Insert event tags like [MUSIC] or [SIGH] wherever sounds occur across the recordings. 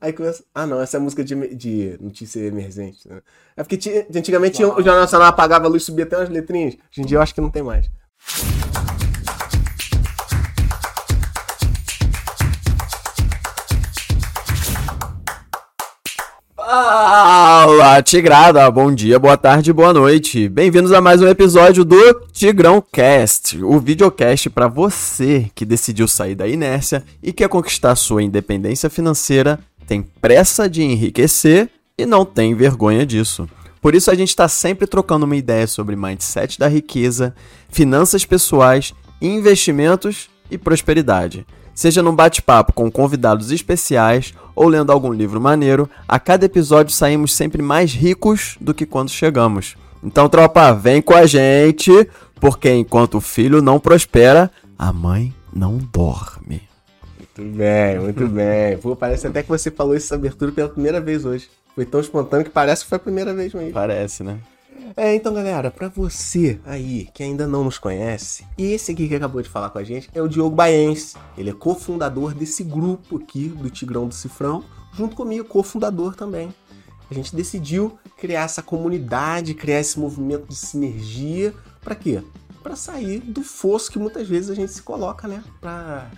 Aí começa. Ah, não, essa é música de, de notícia emergente. Né? É porque tinha, antigamente o Jornal Nacional apagava a luz e subia até umas letrinhas. Hoje em dia eu acho que não tem mais. Fala, Tigrada! Bom dia, boa tarde, boa noite. Bem-vindos a mais um episódio do Tigrão Cast, o videocast para você que decidiu sair da inércia e quer conquistar sua independência financeira, tem pressa de enriquecer e não tem vergonha disso. Por isso a gente está sempre trocando uma ideia sobre mindset da riqueza, finanças pessoais, investimentos e prosperidade. Seja num bate-papo com convidados especiais ou lendo algum livro maneiro, a cada episódio saímos sempre mais ricos do que quando chegamos. Então, tropa, vem com a gente, porque enquanto o filho não prospera, a mãe não dorme. Muito bem, muito bem. Pô, parece até que você falou essa abertura pela primeira vez hoje. Foi tão espontâneo que parece que foi a primeira vez mesmo. Parece, né? É, então galera, para você aí que ainda não nos conhece, esse aqui que acabou de falar com a gente é o Diogo Baense. Ele é cofundador desse grupo aqui do Tigrão do Cifrão, junto comigo, cofundador também. A gente decidiu criar essa comunidade, criar esse movimento de sinergia, para quê? Para sair do fosso que muitas vezes a gente se coloca, né? Para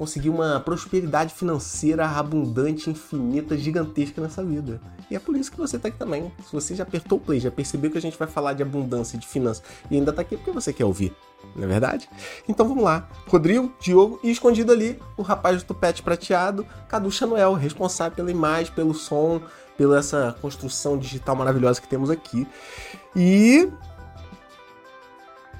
conseguir uma prosperidade financeira abundante, infinita, gigantesca nessa vida. E é por isso que você está aqui também. Se você já apertou o play, já percebeu que a gente vai falar de abundância, de finanças, e ainda está aqui porque você quer ouvir, não é verdade? Então vamos lá. Rodrigo, Diogo e escondido ali, o rapaz do tupete prateado, Cadu Chanuel, responsável pela imagem, pelo som, pela essa construção digital maravilhosa que temos aqui. E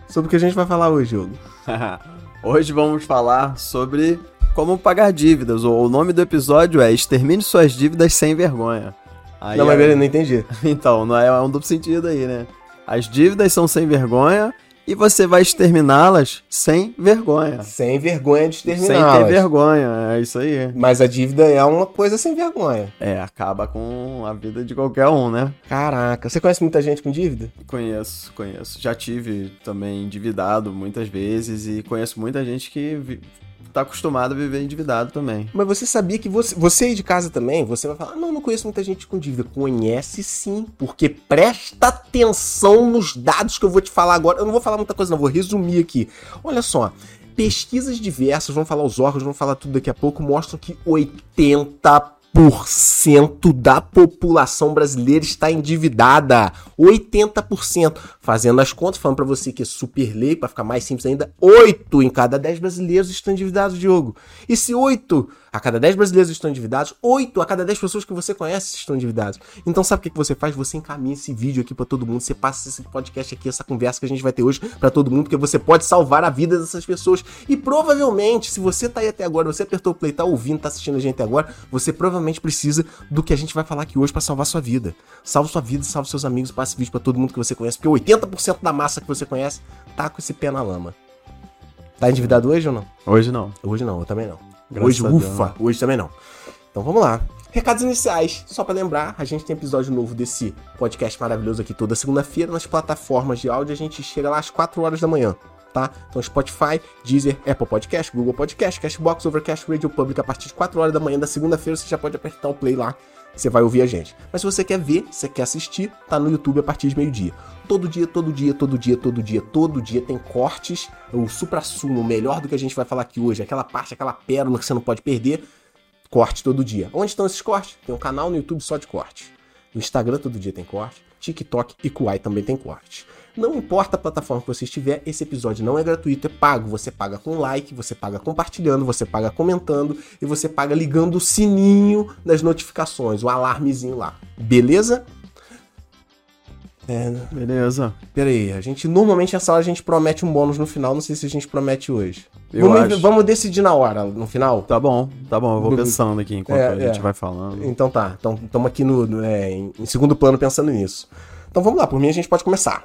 sobre o que a gente vai falar hoje, Diogo? [LAUGHS] Hoje vamos falar sobre como pagar dívidas. O nome do episódio é Extermine suas dívidas sem vergonha. Aí não, mas é... não entendi. [LAUGHS] Então, não é, é um duplo sentido aí, né? As dívidas são sem vergonha e você vai exterminá-las sem vergonha. Sem vergonha de exterminá-las. Sem ter vergonha, é isso aí. Mas a dívida é uma coisa sem vergonha. É, acaba com a vida de qualquer um, né? Caraca, você conhece muita gente com dívida? Conheço, conheço. Já tive também endividado muitas vezes e conheço muita gente que tá acostumado a viver endividado também. Mas você sabia que você, você aí de casa também, você vai falar, não, não conheço muita gente com dívida. Conhece sim, porque presta atenção nos dados que eu vou te falar agora. Eu não vou falar muita coisa, não, vou resumir aqui. Olha só, pesquisas diversas, vamos falar os órgãos, vamos falar tudo daqui a pouco, mostram que 80 80% da população brasileira está endividada. 80%. Fazendo as contas, falando para você que é super lei, para ficar mais simples ainda, 8 em cada 10 brasileiros estão endividados, Diogo. E se 8 a cada 10 brasileiros estão endividados, 8 a cada 10 pessoas que você conhece estão endividados. Então sabe o que, que você faz? Você encaminha esse vídeo aqui para todo mundo, você passa esse podcast aqui, essa conversa que a gente vai ter hoje para todo mundo, porque você pode salvar a vida dessas pessoas. E provavelmente, se você tá aí até agora, você apertou o play, tá ouvindo, tá assistindo a gente agora, você provavelmente precisa do que a gente vai falar aqui hoje para salvar sua vida. Salve sua vida, salve seus amigos, passe vídeo para todo mundo que você conhece, porque 80% da massa que você conhece tá com esse pé na lama. Tá endividado hoje ou não? Hoje não. Hoje não, eu também não. Graças hoje, ufa, hoje também não. Então vamos lá. Recados iniciais, só para lembrar, a gente tem episódio novo desse podcast maravilhoso aqui toda segunda-feira nas plataformas de áudio, a gente chega lá às 4 horas da manhã, tá? Então Spotify, Deezer, Apple Podcast, Google Podcast, Cashbox, Overcast, Radio Public, a partir de 4 horas da manhã da segunda-feira você já pode apertar o play lá, você vai ouvir a gente. Mas se você quer ver, se quer assistir, tá no YouTube a partir de meio-dia. Todo dia, todo dia, todo dia, todo dia, todo dia tem cortes, o supra-sumo, o melhor do que a gente vai falar aqui hoje, aquela parte, aquela pérola que você não pode perder, corte todo dia. Onde estão esses cortes? Tem um canal no YouTube só de corte. No Instagram todo dia tem corte, TikTok e Kuai também tem corte. Não importa a plataforma que você estiver, esse episódio não é gratuito, é pago. Você paga com like, você paga compartilhando, você paga comentando e você paga ligando o sininho das notificações, o alarmezinho lá. Beleza? É? Beleza. Pera aí, a gente normalmente essa hora a gente promete um bônus no final, não sei se a gente promete hoje. Eu vamos, acho. vamos decidir na hora, no final? Tá bom, tá bom, eu vou pensando aqui enquanto é, a gente é. vai falando. Então tá, então estamos aqui no, no é, em segundo plano pensando nisso. Então vamos lá, por mim a gente pode começar.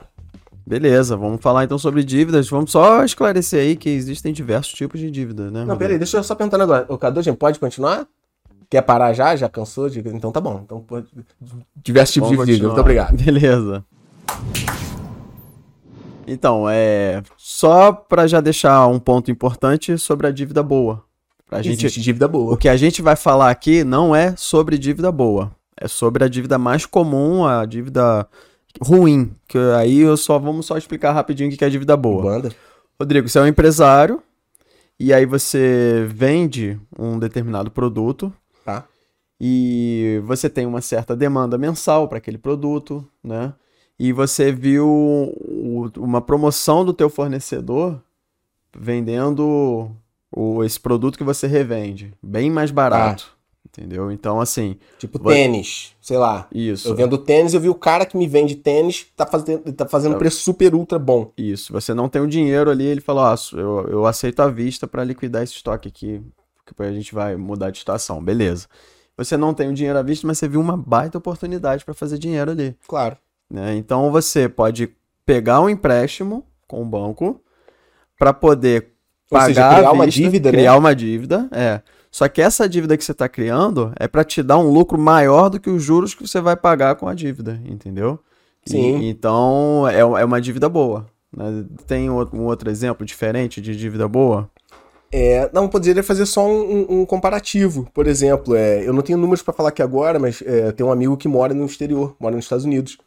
Beleza, vamos falar então sobre dívidas. Vamos só esclarecer aí que existem diversos tipos de dívida, né? Não, peraí, deixa eu só perguntar agora. O Cadu, gente pode continuar? Quer parar já? Já cansou? De... Então tá bom. Então, diversos tipos vamos de dívida. Muito obrigado. Beleza. Então, é só para já deixar um ponto importante sobre a dívida boa. Pra gente, Existe dívida boa. o que a gente vai falar aqui não é sobre dívida boa. É sobre a dívida mais comum, a dívida ruim. Que aí eu só vamos só explicar rapidinho o que é dívida boa. Banda. Rodrigo, você é um empresário e aí você vende um determinado produto Tá. e você tem uma certa demanda mensal para aquele produto, né? E você viu uma promoção do teu fornecedor vendendo o, esse produto que você revende, bem mais barato, entendeu? Então, assim, Tipo Vai- tênis, sei lá. isso. Eu vendo tênis, eu vi o cara que me vende tênis, tá fazendo, tá fazendo preço super ultra bom. Isso, você não tem o dinheiro ali, ele falou, ah, eu, eu aceito a vista para liquidar esse estoque aqui, que a gente vai mudar de estação, beleza. Você não tem o dinheiro à vista, mas você viu uma baita oportunidade para fazer dinheiro ali, Claro. né? Então você pode pegar um empréstimo com o banco para poder Ou pagar seja, à criar uma vista, dívida, né? criar uma dívida, é. Só que essa dívida que você está criando é para te dar um lucro maior do que os juros que você vai pagar com a dívida, entendeu? E- Sim. então é, é uma dívida boa. né? Tem um outro exemplo diferente de dívida boa? É, não, poderia fazer só um, um- um comparativo. Por exemplo, é, eu não tenho números pra falar aqui agora, mas é, tem um amigo que mora no exterior, mora nos Estados Unidos.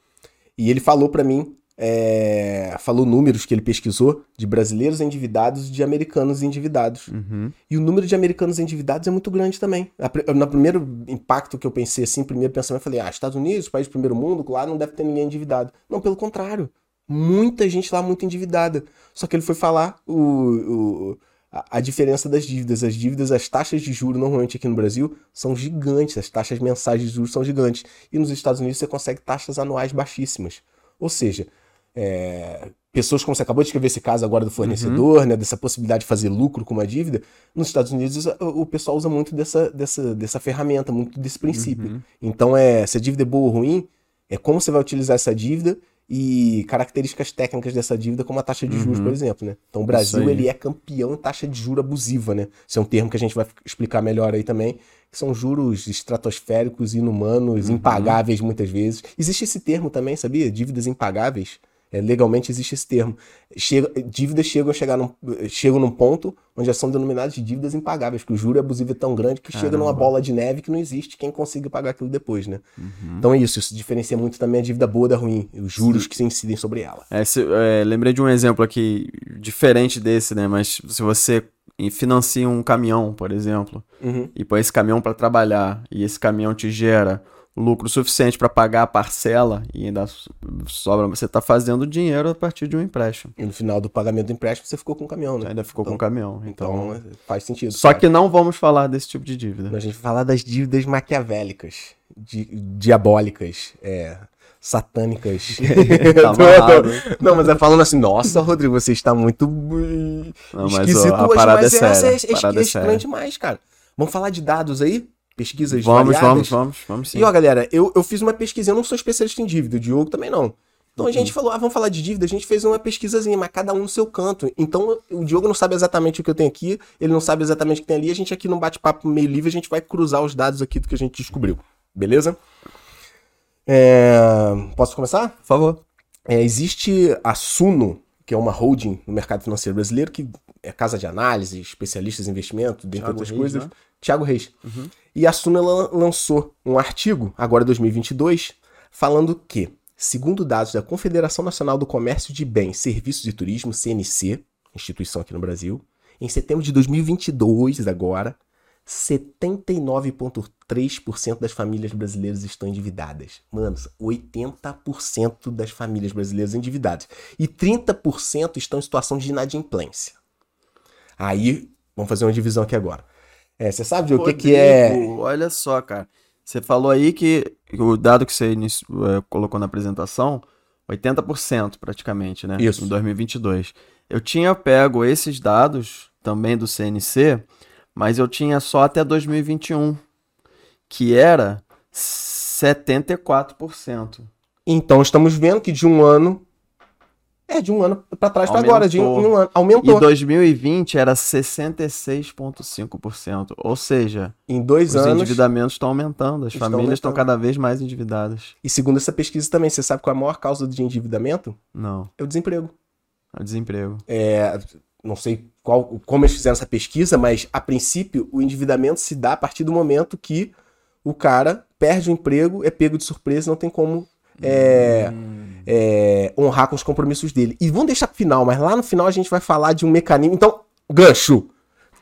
E ele falou pra mim, é, falou números que ele pesquisou de brasileiros endividados e de americanos endividados. Uhum. E o número de americanos endividados é muito grande também. No primeiro impacto que eu pensei assim, primeiro pensamento, eu falei, ah, Estados Unidos, país de primeiro mundo, lá não deve ter ninguém endividado. Não, pelo contrário. Muita gente lá muito endividada. Só que ele foi falar o, o- a, a diferença das dívidas. As dívidas, as taxas de juros, normalmente aqui no Brasil, são gigantes. As taxas mensais de juros são gigantes. E nos Estados Unidos você consegue taxas anuais baixíssimas. Ou seja, é, pessoas como você acabou de escrever esse caso agora do fornecedor, né, dessa possibilidade de fazer lucro com uma dívida, nos Estados Unidos o pessoal usa muito dessa, dessa, dessa ferramenta, muito desse princípio. Uhum. Então, é, se a dívida é boa ou ruim, é como você vai utilizar essa dívida e características técnicas dessa dívida, como a taxa de juros, Uhum. por exemplo, né? Então, o Brasil, ele é campeão em taxa de juros abusiva, né? Isso é um termo que a gente vai explicar melhor aí também, que são juros estratosféricos, inumanos, Uhum. impagáveis muitas vezes. Existe esse termo também, sabia? Dívidas impagáveis. É, legalmente existe esse termo. Chega, dívidas chegam a chegar num, chegam num ponto onde já são denominadas de dívidas impagáveis, que o juro abusivo é tão grande que chega numa Caramba. bola de neve que não existe quem consiga pagar aquilo depois, né? Uhum. Então é isso, isso diferencia muito também a dívida boa da ruim, os juros que se incidem sobre ela. É, se- é, lembrei de um exemplo aqui diferente desse, né? Mas se você financia um caminhão, por exemplo, Uhum. e põe esse caminhão para trabalhar e esse caminhão te gera lucro suficiente para pagar a parcela e ainda so- sobra, você está fazendo dinheiro a partir de um empréstimo. E no final do pagamento do empréstimo você ficou com o caminhão, né? Ainda ficou com o Então- caminhão. Então, Então é, faz sentido. só cara. que não vamos falar desse tipo de dívida. A gente vai falar das dívidas maquiavélicas, di- diabólicas, é, satânicas. [LAUGHS] [LAUGHS] Tá. Não, mas é falando assim, nossa, Rodrigo, você está muito uh, Não, mas, esquisito ó, a hoje, parada mas é essa séria, é, a é, é é séria. demais, cara. Vamos falar de dados aí? Pesquisas Vamos, variadas? vamos, vamos, vamos sim. E ó, galera, eu, eu fiz uma pesquisa, eu não sou especialista em dívida, o Diogo também não. Então a Uhum. gente falou, ah, vamos falar de dívida, a gente fez uma pesquisazinha, mas cada um no seu canto. Então o Diogo não sabe exatamente o que eu tenho aqui, ele não sabe exatamente o que tem ali, a gente aqui num bate-papo meio livre, a gente vai cruzar os dados aqui do que a gente descobriu. Beleza? É, Posso começar? Por favor. É, existe a Suno, que é uma holding no mercado financeiro brasileiro, que é casa de análise, especialistas em investimento, dentre Thiago outras Reis, coisas. né? Thiago Reis. Uhum. E a Suno ela lançou um artigo, agora 2022, falando que, segundo dados da Confederação Nacional do Comércio de Bens, Serviços e Turismo, CNC, instituição aqui no Brasil, em setembro de 2022, agora, 79,3% das famílias brasileiras estão endividadas. Mano, 80% das famílias brasileiras endividadas. E 30% estão em situação de inadimplência. Aí, vamos fazer uma divisão aqui agora. É, você sabe o que, que é. Rodrigo, Olha só, cara. Você falou aí que o dado que você eh, colocou na apresentação, 80% praticamente, né? Isso. Em 2022. Eu tinha pego esses dados também do CNC, mas eu tinha só até 2021, que era 74%. Então estamos vendo que de um ano. É, de um ano pra trás pra agora, de um, um ano. E Aumentou. 2020 era 66,5%. Ou seja, Em dois os anos. endividamentos estão aumentando, as famílias estão cada vez mais endividadas. E segundo essa pesquisa também, você sabe qual é a maior causa de endividamento? Não, É o desemprego. é o desemprego. É, não sei qual, como eles fizeram essa pesquisa, mas a princípio o endividamento se dá a partir do momento que o cara perde o emprego, é pego de surpresa, não tem como é, é, honrar com os compromissos dele. E vamos deixar pro final, mas lá no final a gente vai falar de um mecanismo. Então, gancho!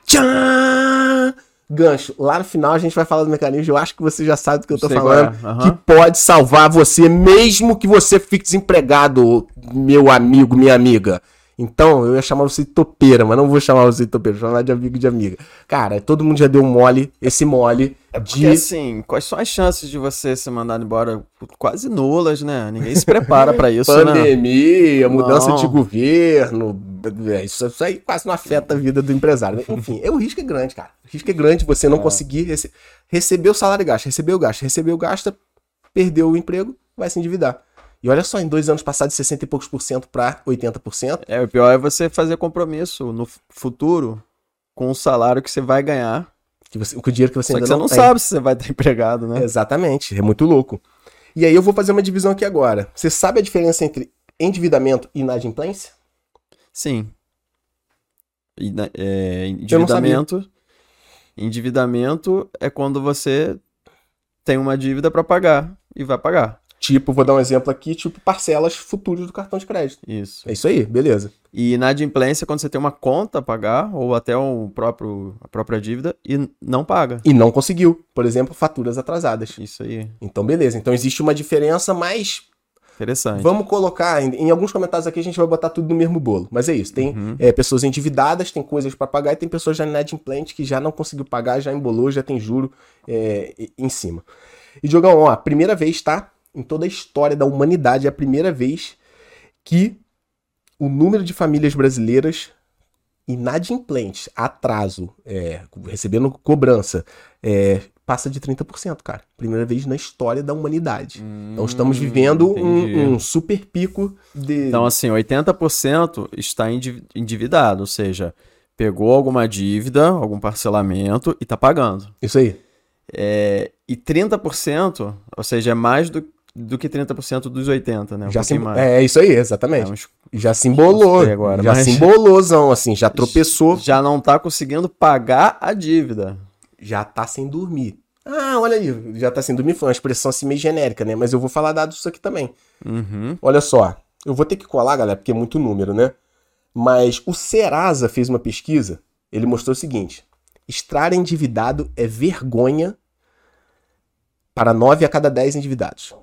Tchan! Gancho. Lá no final a gente vai falar do mecanismo. Eu acho que você já sabe do que eu tô Sei falando. é, aham. Que pode salvar você, mesmo que você fique desempregado, meu amigo, minha amiga. Então, eu ia chamar você de topeira, mas não vou chamar você de topeira, vou chamar de amigo de amiga. Cara, todo mundo já deu um mole, esse mole Porque de. assim, quais são as chances de você ser mandado embora? Quase nulas, né? Ninguém se prepara pra isso, né? Pandemia, mudança Não. de governo, é, isso, isso aí quase não afeta a vida do empresário. né? Enfim, é, o risco é grande, cara. O risco é grande você não conseguir rece receber o salário e gasto, receber o gasto, receber o gasto, perdeu o emprego, vai se endividar. E olha só, em dois anos passar de 60 e poucos por cento para 80%, É, o pior é você fazer compromisso no futuro com o salário que você vai ganhar. que você, com o dinheiro que você Só ainda que você não, tem. sabe se você vai estar [LAUGHS] empregado, né? Exatamente, é muito louco. E aí eu vou fazer uma divisão aqui agora. Você sabe a diferença entre endividamento e inadimplência? Sim. Né, é, endividamento. Endividamento é quando você tem uma dívida pra pagar e vai pagar. Tipo, vou dar um exemplo aqui, tipo parcelas futuras do cartão de crédito. Isso. É isso aí, beleza. E inadimplência é quando você tem uma conta a pagar ou até o próprio, a própria dívida e não paga. E não conseguiu, por exemplo, faturas atrasadas. Isso aí. Então, beleza. Então existe uma diferença, mas Interessante. vamos colocar. Em, em alguns comentários aqui a gente vai botar tudo no mesmo bolo. Mas é isso. Tem é, pessoas endividadas, tem coisas pra pagar e tem pessoas já inadimplentes que já não conseguiu pagar, já embolou, já tem juro é, em cima. E Diogão, ó, primeira vez, tá? Em toda a história da humanidade, é a primeira vez que o número de famílias brasileiras inadimplentes, atraso, é, recebendo cobrança, é, passa de 30%, cara. Primeira vez na história da humanidade. então estamos vivendo Hum, entendi. um, um super pico de. Então, assim, 80% está endiv- endividado, ou seja, pegou alguma dívida, algum parcelamento e tá pagando. Isso aí. É, e 30%, ou seja, é mais do, do que 30% dos 80%, né? Um já pouquinho mais. é isso aí, exatamente. É, uns- Já se embolou. Agora, já se embolôzão, [LAUGHS] assim, já tropeçou, Já não tá conseguindo pagar a dívida. já tá sem dormir. Ah, olha aí, já tá sem dormir, foi uma expressão assim meio genérica, né? Mas eu vou falar dados disso aqui também. Uhum. Olha só, eu vou ter que colar, galera, porque é muito número, né? Mas o Serasa fez uma pesquisa, ele mostrou o seguinte: estar endividado é vergonha para 9 a cada 10 endividados.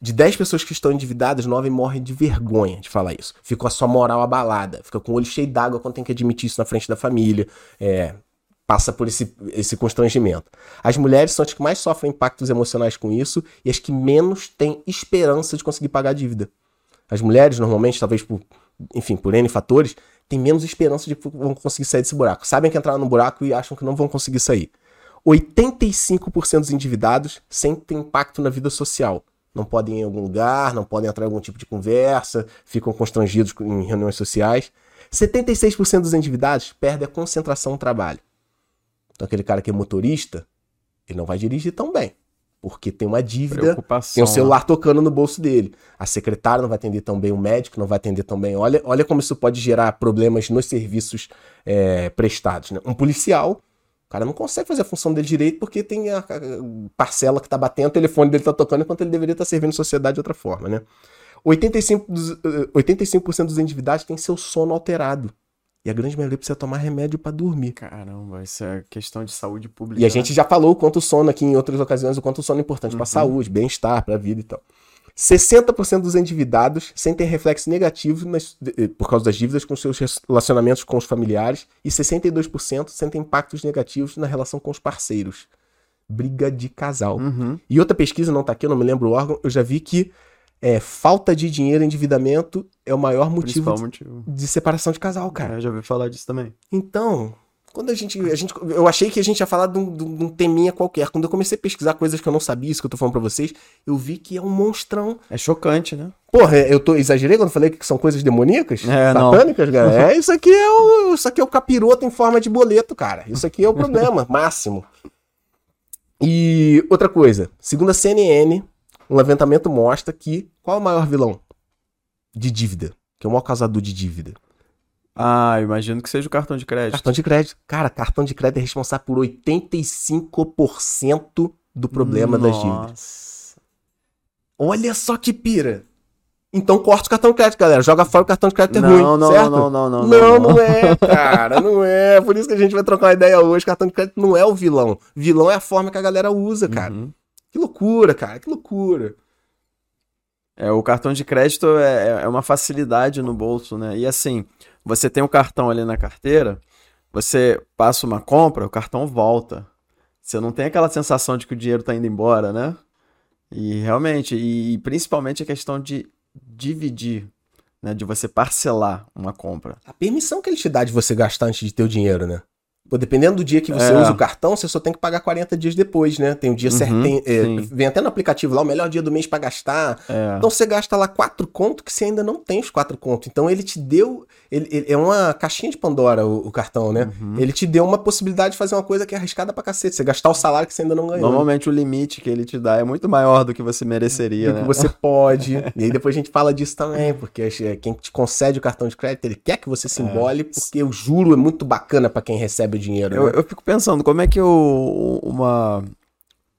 De 10 pessoas que estão endividadas, 9 morrem de vergonha de falar isso. Fica com a sua moral abalada, fica com o olho cheio d'água quando tem que admitir isso na frente da família. É, passa por esse, esse constrangimento. As mulheres são as que mais sofrem impactos emocionais com isso e as que menos têm esperança de conseguir pagar a dívida. As mulheres, normalmente, talvez por, enfim, por N fatores, têm menos esperança de que vão conseguir sair desse buraco. Sabem que entraram no buraco e acham que não vão conseguir sair. 85% dos endividados sentem impacto na vida social. Não podem ir em algum lugar, não podem entrar em algum tipo de conversa, ficam constrangidos em reuniões sociais. 76% dos endividados perdem a concentração no trabalho. Então, aquele cara que é motorista, ele não vai dirigir tão bem, porque tem uma dívida tem um celular tocando no bolso dele. A secretária não vai atender tão bem, o médico não vai atender tão bem. Olha, olha como isso pode gerar problemas nos serviços é, prestados. Né? Um policial, o cara não consegue fazer a função dele direito porque tem a, parcela que tá batendo, o telefone dele tá tocando enquanto ele deveria estar servindo a sociedade de outra forma. Né? 85%, dos, eh, 85 dos endividados têm seu sono alterado. E a grande maioria precisa tomar remédio para dormir. Caramba, isso é questão de saúde pública. E a né? gente já falou o quanto o sono aqui em outras ocasiões, o quanto o sono é importante Uhum. para saúde, bem-estar, para a vida e tal. 60% dos endividados sentem reflexo negativo nas- eh, por causa das dívidas com seus relacionamentos com os familiares e 62% sentem impactos negativos na relação com os parceiros. Briga de casal. Uhum. E outra pesquisa, não tá aqui, eu não me lembro o órgão, eu já vi que é, falta de dinheiro e endividamento é o maior motivo de, motivo. de separação de casal, cara. É, já ouvi falar disso também. Então, quando a gente, a gente. Eu achei que a gente ia falar de um, de um teminha qualquer. Quando eu comecei a pesquisar coisas que eu não sabia, isso que eu tô falando pra vocês, eu vi que é um monstrão. É chocante, né? Porra, eu tô, exagerei quando falei que são coisas demoníacas? É, não. satânicas, cara? [LAUGHS] É, isso aqui é o. Isso aqui é o capiroto em forma de boleto, cara. Isso aqui é o problema, [LAUGHS] máximo. E outra coisa, segundo a CNN, um levantamento mostra que qual é o maior vilão de dívida? Que é o maior causador de dívida? Ah, imagino que seja o cartão de crédito. Cartão de crédito. Cara, cartão de crédito é responsável por 85% do problema das dívidas. Nossa. Olha só que pira. Então corta o cartão de crédito, galera. Joga fora o cartão de crédito é Não, ruim, não, certo? não, não, não, Não, não é, cara, não é. Por isso que a gente vai trocar uma ideia hoje. Cartão de crédito não é o vilão. Vilão é a forma que a galera usa, cara. Uhum. Que loucura, cara, que loucura. É, o cartão de crédito é, é uma facilidade no bolso, né? E assim, você tem o cartão ali na carteira, você passa uma compra, o cartão volta. Você não tem aquela sensação de que o dinheiro tá indo embora, né? E realmente, e principalmente a questão de dividir, né? De você parcelar uma compra. A permissão que ele te dá de você gastar antes de ter o dinheiro, né? Pô, dependendo do dia que você É. usa o cartão, você só tem que pagar 40 dias depois, né? Tem um dia Uhum, certo. tem, é, vem até no aplicativo lá, o melhor dia do mês pra gastar. É. Então você gasta lá quatro conto que você ainda não tem os quatro conto. Então ele te deu. Ele, ele- é uma caixinha de Pandora o, o cartão, né? Uhum. Ele te deu uma possibilidade de fazer uma coisa que é arriscada pra cacete. Você gastar o salário que você ainda não ganhou. Normalmente o limite que ele te dá é muito maior do que você mereceria, do né? que você [LAUGHS] pode. e aí depois a gente fala disso também, porque é, quem te concede o cartão de crédito, ele quer que você se embole, porque o juro é muito bacana pra quem recebe dinheiro. Eu, né? eu fico pensando, como é que o- uma,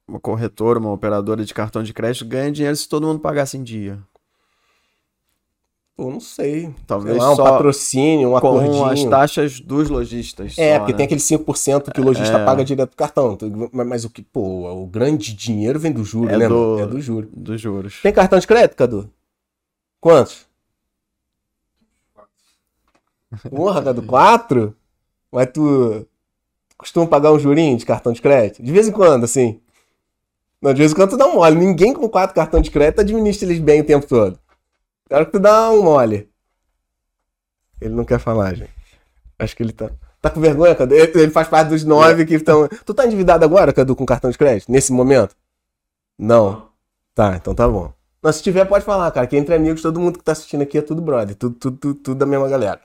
uma corretora, uma operadora de cartão de crédito ganha dinheiro se todo mundo pagasse em dia? Pô, não sei. Talvez Sei lá, um só patrocínio, um com as acordinho. taxas dos lojistas. É, só, porque né? tem aquele 5% que o lojista É. paga direto do cartão. Mas, o que, pô, o grande dinheiro vem do juro, É né? do-? É do juro. dos juros. Tem cartão de crédito, Cadu? Quantos? [LAUGHS] Porra, Cadu, quatro? Mas tu costuma pagar um jurinho de cartão de crédito? De vez em quando, assim. Não, de vez em quando tu dá um mole. Ninguém com quatro cartões de crédito administra eles bem o tempo todo. Quero que tu dá um mole. Ele não quer falar, gente. Acho que ele tá. Tá com vergonha, Cadu? Ele faz parte dos nove que estão. Tu tá endividado agora, Cadu, com cartão de crédito? Nesse momento? Não. Tá, então tá bom. Mas se tiver, pode falar, cara. Que entre amigos, todo mundo que tá assistindo aqui é tudo brother. Tudo, tudo, tudo, tudo da mesma galera.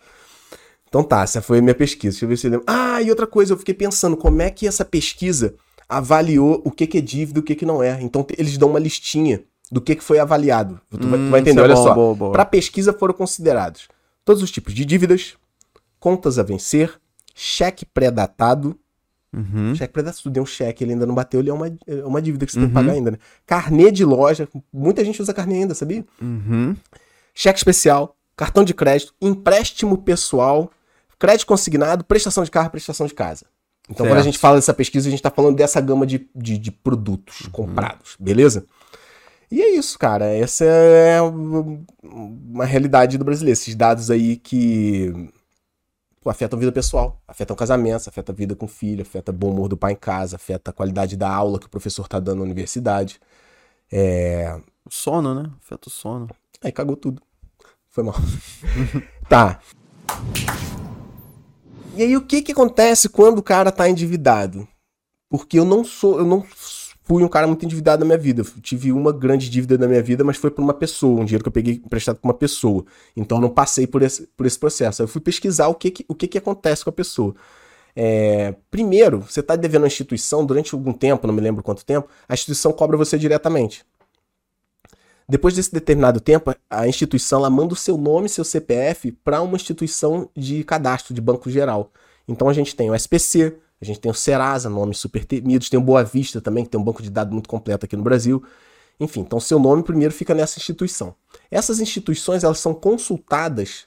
Então tá, essa foi a minha pesquisa. Deixa eu ver se eu lembro. Ah, e outra coisa, eu fiquei pensando como é que essa pesquisa avaliou o que, que é dívida e o que, que não é. Então eles dão uma listinha do que, que foi avaliado. Tu, vai, tu vai Hum, entender, olha só. boa, boa. Para pesquisa foram considerados todos os tipos de dívidas, contas a vencer, cheque pré-datado. Uhum. Cheque pré-datado, tu deu um cheque, ele ainda não bateu, ele é uma, é uma dívida que você tem que Uhum. pagar ainda, né? Carnê de loja, muita gente usa carnê ainda, sabia? Uhum. cheque especial, cartão de crédito, empréstimo pessoal, crédito consignado, prestação de carro, prestação de casa. Então, quando a Certo. gente fala dessa pesquisa, a gente está falando dessa gama de, de, de produtos comprados, beleza? E é isso, cara. Essa é um- uma realidade do brasileiro. Esses dados aí que pô, afetam a vida pessoal, afetam casamentos, afetam a vida com filho, afeta o bom humor do pai em casa, afeta a qualidade da aula que o professor tá dando na universidade. É, O sono, né? Afeta o sono. Aí cagou tudo. Foi mal. [LAUGHS] tá. E aí o que que acontece quando o cara tá endividado? Porque eu não sou, eu não fui um cara muito endividado na minha vida. Eu tive uma grande dívida na minha vida, mas foi por uma pessoa, um dinheiro que eu peguei emprestado com uma pessoa. Então eu não passei por esse, por esse processo. Aí eu fui pesquisar o que que, o que que acontece com a pessoa. É, primeiro, você está devendo a instituição durante algum tempo, não me lembro quanto tempo, a instituição cobra você diretamente. Depois desse determinado tempo, a instituição ela manda o seu nome, seu CPF para uma instituição de cadastro de banco geral. Então a gente tem o SPC, a gente tem o Serasa, nomes super temidos, tem o Boa Vista também, que tem um banco de dados muito completo aqui no Brasil. Enfim, então seu nome primeiro fica nessa instituição. Essas instituições elas são consultadas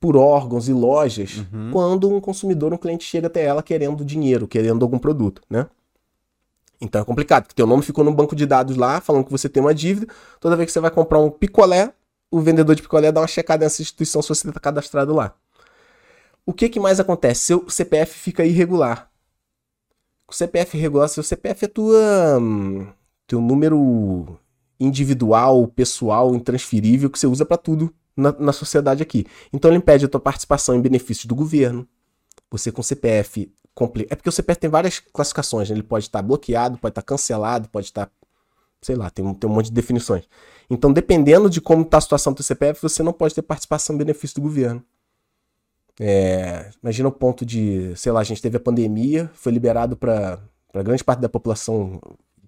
por órgãos e lojas quando um consumidor, um cliente chega até ela querendo dinheiro, querendo algum produto, né? Então é complicado, porque teu nome ficou no banco de dados lá, falando que você tem uma dívida. Toda vez que você vai comprar um picolé, o vendedor de picolé dá uma checada nessa instituição se você está cadastrado lá. O que, que mais acontece? Seu CPF fica irregular. O CPF irregular, seu CPF é tua, teu número individual, pessoal, intransferível, que você usa para tudo na, na sociedade aqui. Então ele impede a tua participação em benefícios do governo. Você com CPF compli- É porque o CPF tem várias classificações, né? Ele pode estar bloqueado, pode estar cancelado, pode estar. Sei lá, tem um, tem um monte de definições. Então, dependendo de como está a situação do CPF, você não pode ter participação em benefício do governo. É, imagina o ponto de, sei lá, a gente teve a pandemia, foi liberado para grande parte da população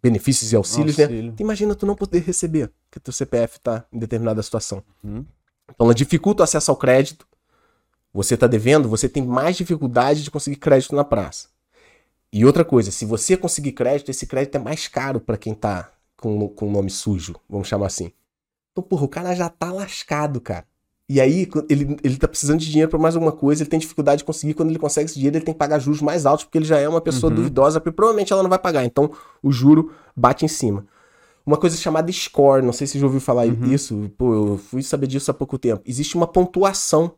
benefícios e auxílios, né? Auxílio. Imagina tu não poder receber, porque teu CPF está em determinada situação. Uhum. Então ela dificulta o acesso ao crédito, você tá devendo, você tem mais dificuldade de conseguir crédito na praça. E outra coisa, se você conseguir crédito, esse crédito é mais caro para quem tá com, com nome sujo, vamos chamar assim. Então, porra, o cara já tá lascado, cara. E aí, ele, ele tá precisando de dinheiro para mais alguma coisa, ele tem dificuldade de conseguir. Quando ele consegue esse dinheiro, ele tem que pagar juros mais altos, porque ele já é uma pessoa uhum. duvidosa, porque provavelmente ela não vai pagar. Então, o juro bate em cima. Uma coisa chamada score, não sei se você já ouviu falar uhum. isso. Pô, eu fui saber disso há pouco tempo. Existe uma pontuação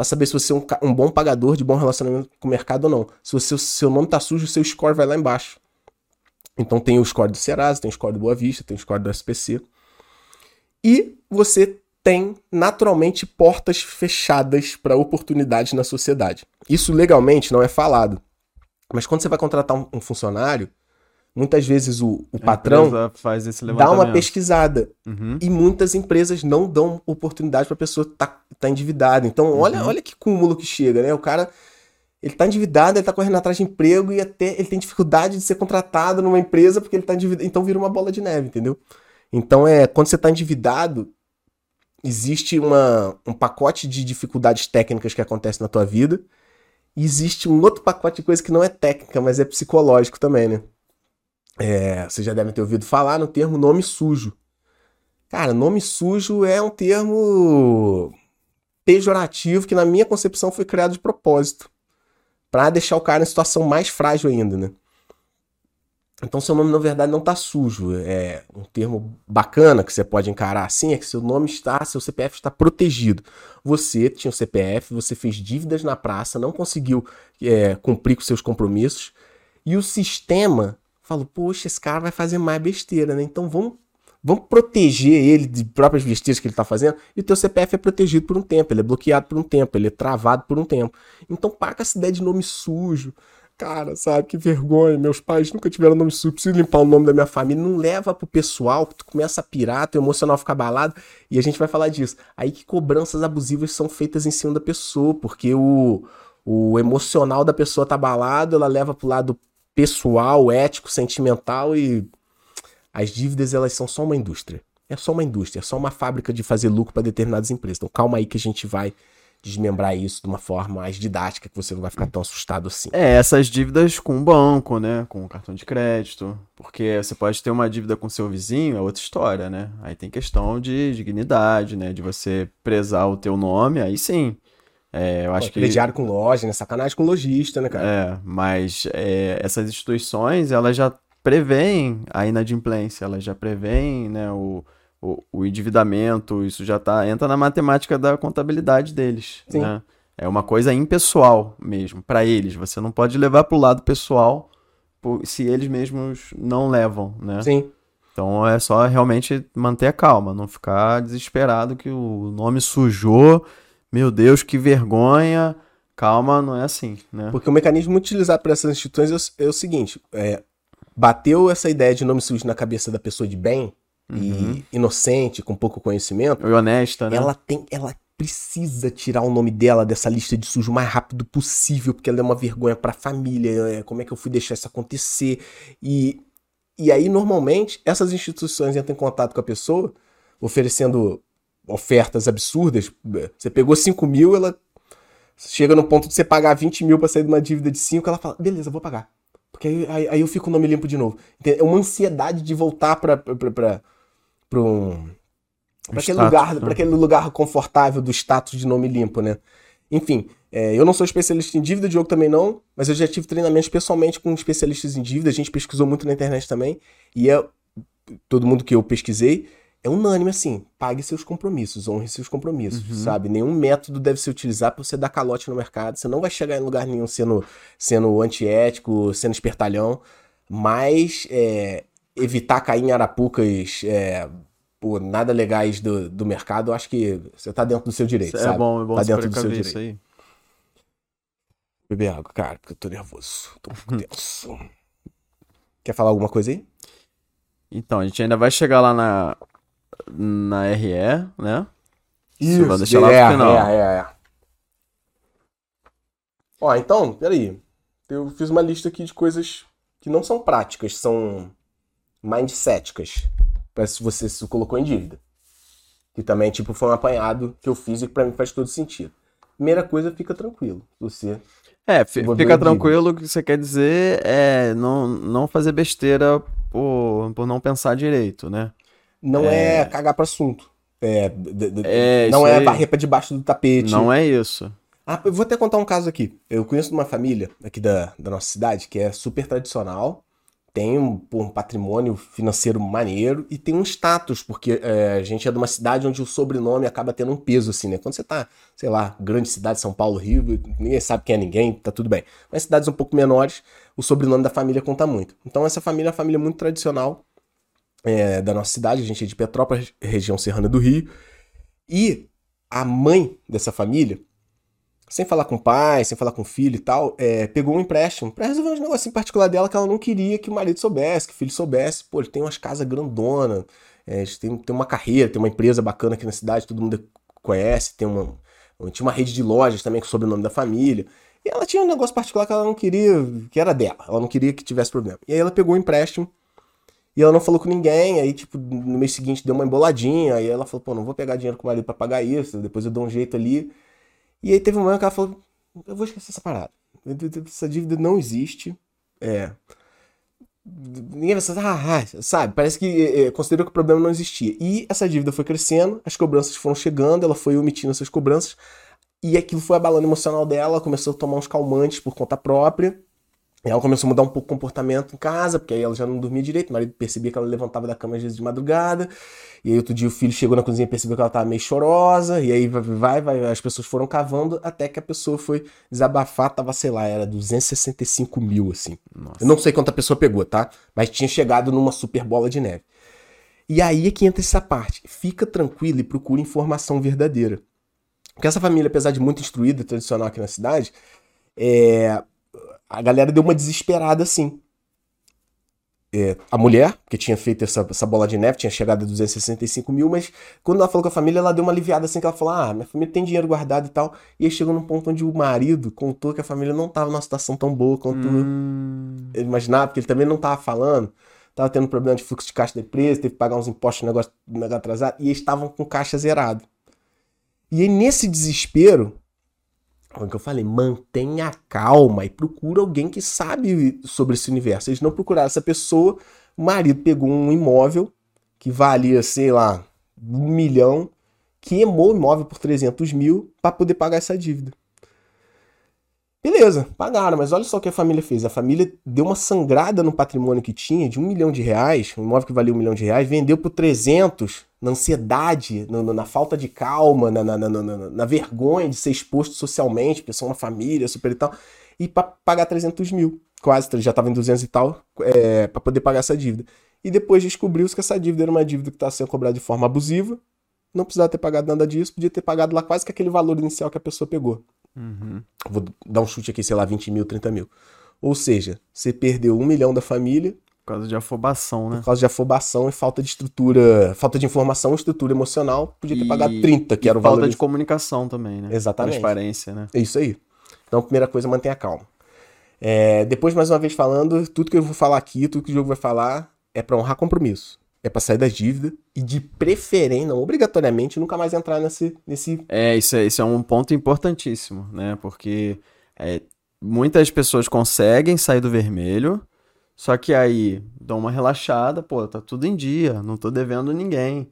para saber se você é um, um, bom pagador, de bom relacionamento com o mercado ou não. Se o seu, nome tá sujo, o seu score vai lá embaixo. Então tem o score do Serasa, tem o score do Boa Vista, tem o score do SPC. E você tem naturalmente portas fechadas para oportunidades na sociedade. Isso legalmente não é falado. Mas quando você vai contratar um funcionário, muitas vezes o, o patrão dá uma pesquisada. Uhum. E muitas empresas não dão oportunidade para a pessoa estar tá, tá endividada. Então, uhum. olha, olha que cúmulo que chega, né? O cara ele tá endividado, ele tá correndo atrás de emprego e até ele tem dificuldade de ser contratado numa empresa porque ele tá endividado. Então vira uma bola de neve, entendeu? Então é quando você tá endividado, existe uma, um pacote de dificuldades técnicas que acontece na tua vida. E existe um outro pacote de coisa que não é técnica, mas é psicológico também, né? É, vocês já devem ter ouvido falar no termo nome sujo. Cara, nome sujo é um termo pejorativo que, na minha concepção, foi criado de propósito para deixar o cara em situação mais frágil ainda, né? Então seu nome na verdade não tá sujo. É um termo bacana que você pode encarar assim é que seu nome está, seu CPF está protegido. Você tinha o CPF, você fez dívidas na praça, não conseguiu é, cumprir com seus compromissos e o sistema falou: poxa, esse cara vai fazer mais besteira, né? Então vamos Vamos proteger ele de próprias besteiras que ele está fazendo. E o teu CPF é protegido por um tempo, ele é bloqueado por um tempo, ele é travado por um tempo. Então paga essa ideia de nome sujo. Cara, sabe, que vergonha. Meus pais nunca tiveram nome sujo. Preciso limpar o nome da minha família. Não leva pro pessoal, que tu começa a pirar, teu emocional fica abalado. E a gente vai falar disso. Aí que cobranças abusivas são feitas em cima da pessoa, porque o, o emocional da pessoa tá abalado, ela leva pro lado pessoal, ético, sentimental e as dívidas elas são só uma indústria. É só uma indústria, é só uma fábrica de fazer lucro para determinadas empresas. Então calma aí que a gente vai desmembrar isso de uma forma mais didática que você não vai ficar tão assustado assim. É, essas dívidas com o banco, né? Com o cartão de crédito. Porque você pode ter uma dívida com seu vizinho, é outra história, né? Aí tem questão de dignidade, né? De você prezar o teu nome, aí sim. É, eu acho Pô, que. Crediário com loja, né? Sacanagem com lojista, né, cara? É, mas é, essas instituições, elas já preveem a inadimplência, elas já preveem né, o, o, o, endividamento, isso já tá, entra na matemática da contabilidade deles. Sim. Né? É uma coisa impessoal mesmo, para eles. Você não pode levar para o lado pessoal se eles mesmos não levam, né? Sim. Então é só realmente manter a calma, não ficar desesperado que o nome sujou. Meu Deus, que vergonha. Calma, não é assim, né? Porque o mecanismo utilizado por essas instituições é, é o seguinte: é, bateu essa ideia de nome sujo na cabeça da pessoa de bem uhum. e inocente, com pouco conhecimento. E honesta, né? Ela tem. Ela precisa tirar o nome dela dessa lista de sujo o mais rápido possível, porque ela é uma vergonha para a família. É, como é que eu fui deixar isso acontecer? E, e aí, normalmente, essas instituições entram em contato com a pessoa, oferecendo ofertas absurdas. Você pegou 5 mil, ela chega no ponto de você pagar 20 mil para sair de uma dívida de 5, ela fala, beleza, vou pagar. Porque aí, aí, aí eu fico o nome limpo de novo. É uma ansiedade de voltar pra, pra, pra, pra, pra um. Pra aquele, lugar, né? pra aquele lugar confortável do status de nome limpo, né? Enfim, é, eu não sou especialista em dívida, Diogo também não, mas eu já tive treinamentos pessoalmente com especialistas em dívida, a gente pesquisou muito na internet também, e é todo mundo que eu pesquisei é unânime assim, pague seus compromissos, honre seus compromissos, uhum. sabe? Nenhum método deve ser utilizado para você dar calote no mercado. Você não vai chegar em lugar nenhum sendo, sendo antiético, sendo espertalhão, mas é, evitar cair em arapucas é, por nada legais do, do mercado, eu acho que você tá dentro do seu direito, é sabe? É bom, é bom tá dentro do seu direito. Aí. Beber água, cara, porque eu tô nervoso, tô [LAUGHS] um pouco tenso. Quer falar alguma coisa aí? Então, a gente ainda vai chegar lá na, na RE, né? Isso, vai deixar lá é, pro final. É, é, é. Ó, então, peraí. Eu fiz uma lista aqui de coisas que não são práticas, são mindseticas. Pra se você se colocou em dívida. Que também, tipo, foi um apanhado que eu fiz e que pra mim faz todo sentido. primeira coisa, fica tranquilo. Você. É, fica tranquilo, o que você quer dizer é não, não fazer besteira por, por não pensar direito, né? Não é, cagar para assunto. É, É, não é aí. varrer pra debaixo do tapete. Não é isso. Ah, eu vou até contar um caso aqui. Eu conheço uma família aqui da, da nossa cidade que é super tradicional, tem um, um patrimônio financeiro maneiro e tem um status, porque é, a gente é de uma cidade onde o sobrenome acaba tendo um peso, assim, né? Quando você tá, sei lá, grande cidade, São Paulo, Rio, ninguém sabe quem é ninguém, tá tudo bem. Mas cidades um pouco menores, o sobrenome da família conta muito. Então essa família é uma família muito tradicional é, da nossa cidade, a gente é de Petrópolis, região serrana do Rio, e a mãe dessa família sem falar com o pai, sem falar com o filho e tal, é, pegou um empréstimo pra resolver uns negócios em particular dela que ela não queria que o marido soubesse, que o filho soubesse. Pô, ele tem umas casas grandonas, é, têm, tem uma carreira, tem uma empresa bacana aqui na cidade, todo mundo conhece, tem uma, tinha uma rede de lojas também com o sobrenome da família. E ela tinha um negócio particular que ela não queria, que era dela, ela não queria que tivesse problema. E aí ela pegou o empréstimo e ela não falou com ninguém, aí, tipo, no mês seguinte deu uma emboladinha, aí ela falou, pô, não vou pegar dinheiro com o marido pra pagar isso, depois eu dou um jeito ali. E aí teve um momento que ela falou, eu vou esquecer essa parada. Essa dívida não existe. É. Ninguém vai ah, ah, sabe? Parece que é, considerou que o problema não existia. E essa dívida foi crescendo, as cobranças foram chegando, ela foi omitindo essas cobranças, e aquilo foi abalando emocional dela, ela começou a tomar uns calmantes por conta própria. E ela começou a mudar um pouco o comportamento em casa, porque aí ela já não dormia direito. O marido percebia que ela levantava da cama às vezes de madrugada. E aí outro dia o filho chegou na cozinha e percebeu que ela tava meio chorosa. E aí vai, vai, vai, as pessoas foram cavando até que a pessoa foi desabafar. Tava, sei lá, era 265 mil, assim. Nossa. Eu não sei quanto a pessoa pegou, tá? Mas tinha chegado numa super bola de neve. E aí é que entra essa parte. Fica tranquilo e procura informação verdadeira. Porque essa família, apesar de muito instruída e tradicional aqui na cidade, é, a galera deu uma desesperada assim. É, a mulher, que tinha feito essa, essa bola de neve, tinha chegado a 265 mil, mas quando ela falou com a família, ela deu uma aliviada assim, que ela falou, ah, minha família tem dinheiro guardado e tal. E aí chegou num ponto onde o marido contou que a família não tava numa situação tão boa quanto Hum, ele imaginava, porque ele também não tava falando. Tava tendo problema de fluxo de caixa da empresa, teve que pagar uns impostos, negócio, negócio atrasado, e eles estavam com caixa zerado. E aí, nesse desespero, o que eu falei, mantenha calma e procura alguém que sabe sobre esse universo. Eles não procuraram essa pessoa, o marido pegou um imóvel que valia, sei lá, um milhão, queimou o imóvel por 300 mil para poder pagar essa dívida. Beleza, pagaram, mas olha só o que a família fez. A família deu uma sangrada no patrimônio que tinha de um milhão de reais, um imóvel que valia um milhão de reais, vendeu por 300 na ansiedade, no- na falta de calma, na, na, na, na- na- na vergonha de ser exposto socialmente, porque são uma família super e tal, e para pagar 300 mil, quase, já estava em 200 e tal, é, para poder pagar essa dívida. E depois descobriu-se que essa dívida era uma dívida que estava sendo cobrada de forma abusiva, não precisava ter pagado nada disso, podia ter pagado lá quase que aquele valor inicial que a pessoa pegou uhum. vou dar um chute aqui, sei lá, 20 mil, 30 mil. Ou seja, você perdeu um milhão da família Por causa de afobação, né? por causa de afobação e falta de estrutura, falta de informação estrutura emocional. Podia ter E- pagado 30, que E era o falta valor. de comunicação também, né? Exatamente. Transparência, né? É isso aí. Então, primeira coisa, mantenha calma. É, depois, mais uma vez falando, tudo que eu vou falar aqui, tudo que o jogo vai falar, é pra honrar compromisso. É pra sair das dívidas e de preferência, não obrigatoriamente, nunca mais entrar nesse, nesse É, isso é, isso é um ponto importantíssimo, né? Porque é, muitas pessoas conseguem sair do vermelho, só que aí dão uma relaxada, pô, tá tudo em dia, não tô devendo ninguém.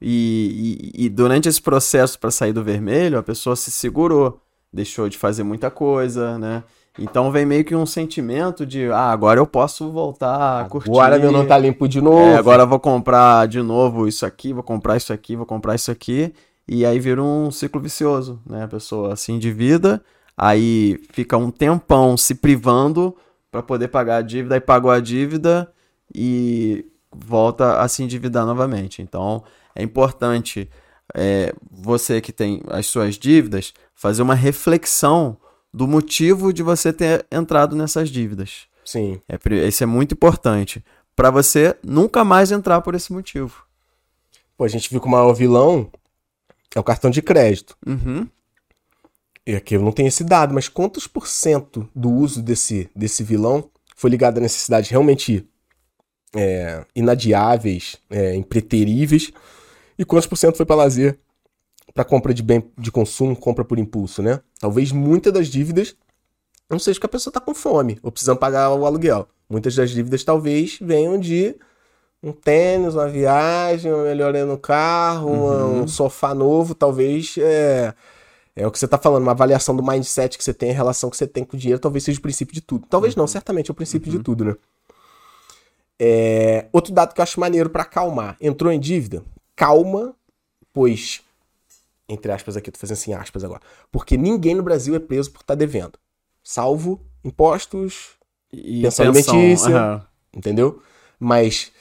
E, e- e durante esse processo para sair do vermelho, a pessoa se segurou, deixou de fazer muita coisa, né? Então vem meio que um sentimento de, ah, agora eu posso voltar a curtir. Agora meu não tá limpo de novo. É, agora eu vou comprar de novo isso aqui, vou comprar isso aqui, vou comprar isso aqui. E aí vira um ciclo vicioso, né? A pessoa se endivida, aí fica um tempão se privando para poder pagar a dívida, aí pagou a dívida e volta a se endividar novamente. Então é importante é, você que tem as suas dívidas fazer uma reflexão do motivo de você ter entrado nessas dívidas. Sim. É, isso é muito importante para você nunca mais entrar por esse motivo. Pô, a gente viu que o maior vilão é o cartão de crédito. Uhum. E aqui eu não tenho esse dado, mas quantos por cento do uso desse, desse vilão foi ligado a necessidades realmente é, inadiáveis, é, impreteríveis, e quantos por cento foi para lazer, para compra de bem de consumo, compra por impulso, né? Talvez muitas das dívidas não seja que a pessoa tá com fome ou precisando pagar o aluguel. Muitas das dívidas talvez venham de um tênis, uma viagem, uma melhoria no carro, uhum. um sofá novo, talvez é, é o que você está falando, uma avaliação do mindset que você tem, a relação que você tem com o dinheiro, talvez seja o princípio de tudo. Talvez uhum. não, certamente é o princípio uhum. de tudo, né? É, outro dado que eu acho maneiro para acalmar. Entrou em dívida? Calma, pois, entre aspas aqui, tô fazendo assim aspas agora, porque ninguém no Brasil é preso por estar tá devendo. Salvo impostos, e pensão alimentícia, entendeu? Mas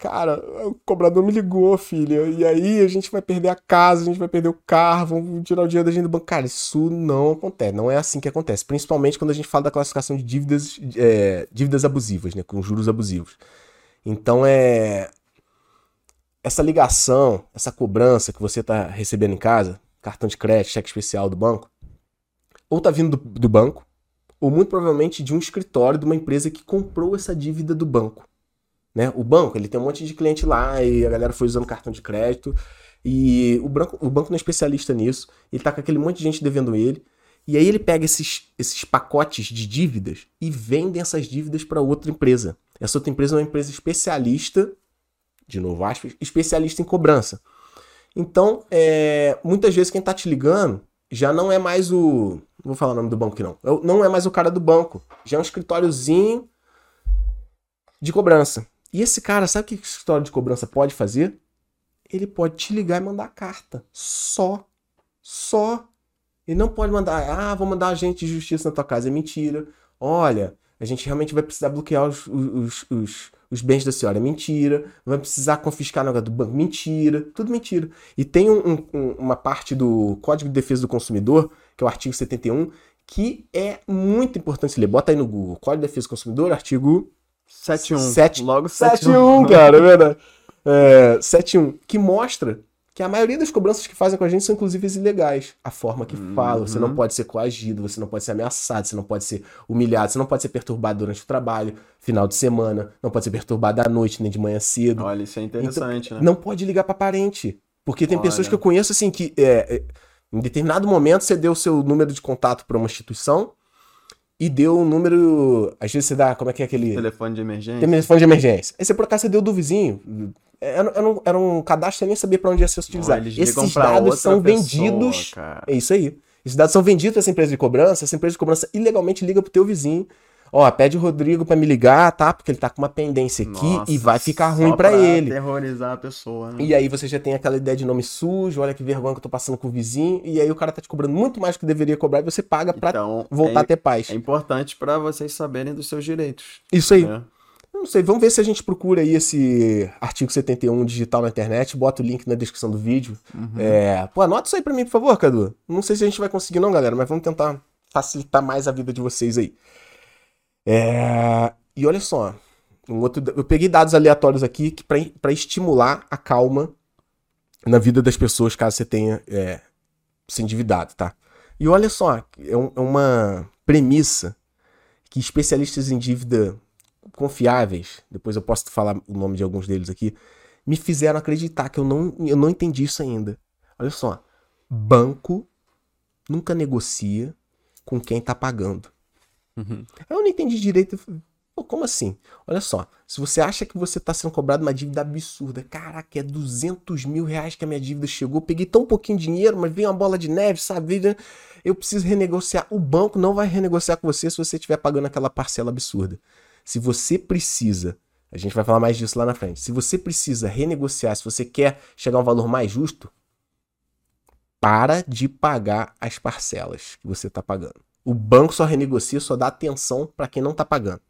Cara, o cobrador me ligou, filha. E aí a gente vai perder a casa, a gente vai perder o carro, vamos tirar o dinheiro da gente do banco. Cara, isso não acontece. Não é assim que acontece. Principalmente quando a gente fala da classificação de dívidas, é, dívidas abusivas, né? Com juros abusivos. Então é. Essa ligação, essa cobrança que você tá recebendo em casa, cartão de crédito, cheque especial do banco, ou tá vindo do, do banco, ou muito provavelmente de um escritório de uma empresa que comprou essa dívida do banco. Né? O banco, ele tem um monte de cliente lá e a galera foi usando cartão de crédito. E o banco, o banco não é especialista nisso. Ele tá com aquele monte de gente devendo ele. E aí ele pega esses, esses pacotes de dívidas e vende essas dívidas para outra empresa. Essa outra empresa é uma empresa especialista, de novo, aspas, especialista em cobrança. Então, é, muitas vezes quem tá te ligando já não é mais o. Não vou falar o nome do banco aqui não. É não é mais o cara do banco. Já é um escritóriozinho de cobrança. E esse cara, sabe o que o escritório de cobrança pode fazer? Ele pode te ligar e mandar carta. Só. Só. Ele não pode mandar, ah, vou mandar agente de justiça na tua casa. É mentira. Olha, a gente realmente vai precisar bloquear os, os, os, os bens da senhora. Mentira. Vai precisar confiscar negócio do banco. Mentira. Tudo mentira. E tem um, um, uma parte do Código de Defesa do Consumidor, que é o artigo 71, que é muito importante se ler. Bota aí no Google. Código de Defesa do Consumidor, artigo 7-1. 7, Logo 7-1, cara, é verdade. É, 7-1, que mostra que a maioria das cobranças que fazem com a gente são inclusive ilegais. A forma que uhum. fala, você não pode ser coagido, você não pode ser ameaçado, você não pode ser humilhado, você não pode ser perturbado durante o trabalho, final de semana, não pode ser perturbado à noite nem de manhã cedo. Olha, isso é interessante, então, né? Não pode ligar para parente. Porque tem Olha. pessoas que eu conheço assim que é, é, em determinado momento você deu o seu número de contato para uma instituição e deu um número. Às vezes você dá. Como é que é aquele. Telefone de emergência. Telefone de emergência. Aí você por acaso você deu do vizinho. Era, era, um, era um cadastro que você nem sabia pra onde ia ser utilizado. Esses dados são pessoa, vendidos. Cara. É isso aí. Esses dados são vendidos pra essa empresa de cobrança. Essa empresa de cobrança ilegalmente liga pro teu vizinho Ó, pede o Rodrigo para me ligar, tá? Porque ele tá com uma pendência aqui Nossa, e vai ficar ruim para ele. terrorizar a pessoa, né? E aí você já tem aquela ideia de nome sujo, olha que vergonha que eu tô passando com o vizinho, e aí o cara tá te cobrando muito mais do que deveria cobrar e você paga pra então, voltar é, a ter paz. É importante para vocês saberem dos seus direitos. Isso aí. Né? Não sei, vamos ver se a gente procura aí esse artigo 71 digital na internet, bota o link na descrição do vídeo. Uhum. É, pô, anota isso aí pra mim, por favor, Cadu. Não sei se a gente vai conseguir não, galera, mas vamos tentar facilitar mais a vida de vocês aí. É... E olha só, um outro, eu peguei dados aleatórios aqui para estimular a calma na vida das pessoas caso você tenha é, se endividado, tá? E olha só, é, um, é uma premissa que especialistas em dívida confiáveis, depois eu posso falar o nome de alguns deles aqui, me fizeram acreditar que eu não, eu não entendi isso ainda. Olha só, banco nunca negocia com quem tá pagando. Uhum. Eu não entendi direito. Pô, como assim? Olha só, se você acha que você está sendo cobrado uma dívida absurda, caraca, é 200 mil reais que a minha dívida chegou, peguei tão pouquinho dinheiro, mas veio uma bola de neve, sabe? Eu preciso renegociar. O banco não vai renegociar com você se você estiver pagando aquela parcela absurda. Se você precisa, a gente vai falar mais disso lá na frente, se você precisa renegociar, se você quer chegar a um valor mais justo, para de pagar as parcelas que você está pagando. O banco só renegocia, só dá atenção para quem não tá pagando.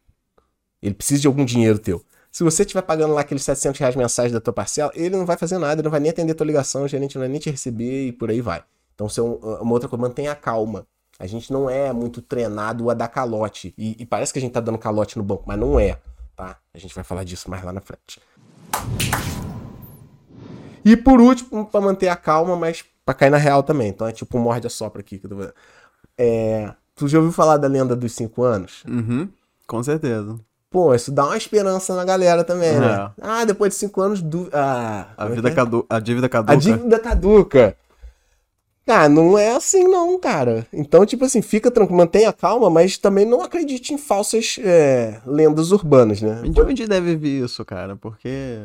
Ele precisa de algum dinheiro teu. Se você estiver pagando lá aqueles 700 reais mensais da tua parcela, ele não vai fazer nada, ele não vai nem atender a tua ligação, o gerente não vai nem te receber e por aí vai. Então, isso é uma outra coisa, mantenha a calma. A gente não é muito treinado a dar calote. E, e, parece que a gente tá dando calote no banco, mas não é, tá? A gente vai falar disso mais lá na frente. E por último, para manter a calma, mas para cair na real também. Então é tipo um morde a sopra aqui que eu tô... É, Tu já ouviu falar da lenda dos cinco anos? Uhum, com certeza. Pô, isso dá uma esperança na galera também, né? é. né? Ah, depois de cinco anos. Du... Ah, a, vida é? cadu... a dívida caduca. A dívida caduca. Cara, não é assim não, cara. Então, tipo assim, fica tranquilo, mantenha calma, mas também não acredite em falsas é, lendas urbanas, né? De onde deve vir isso, cara? Porque.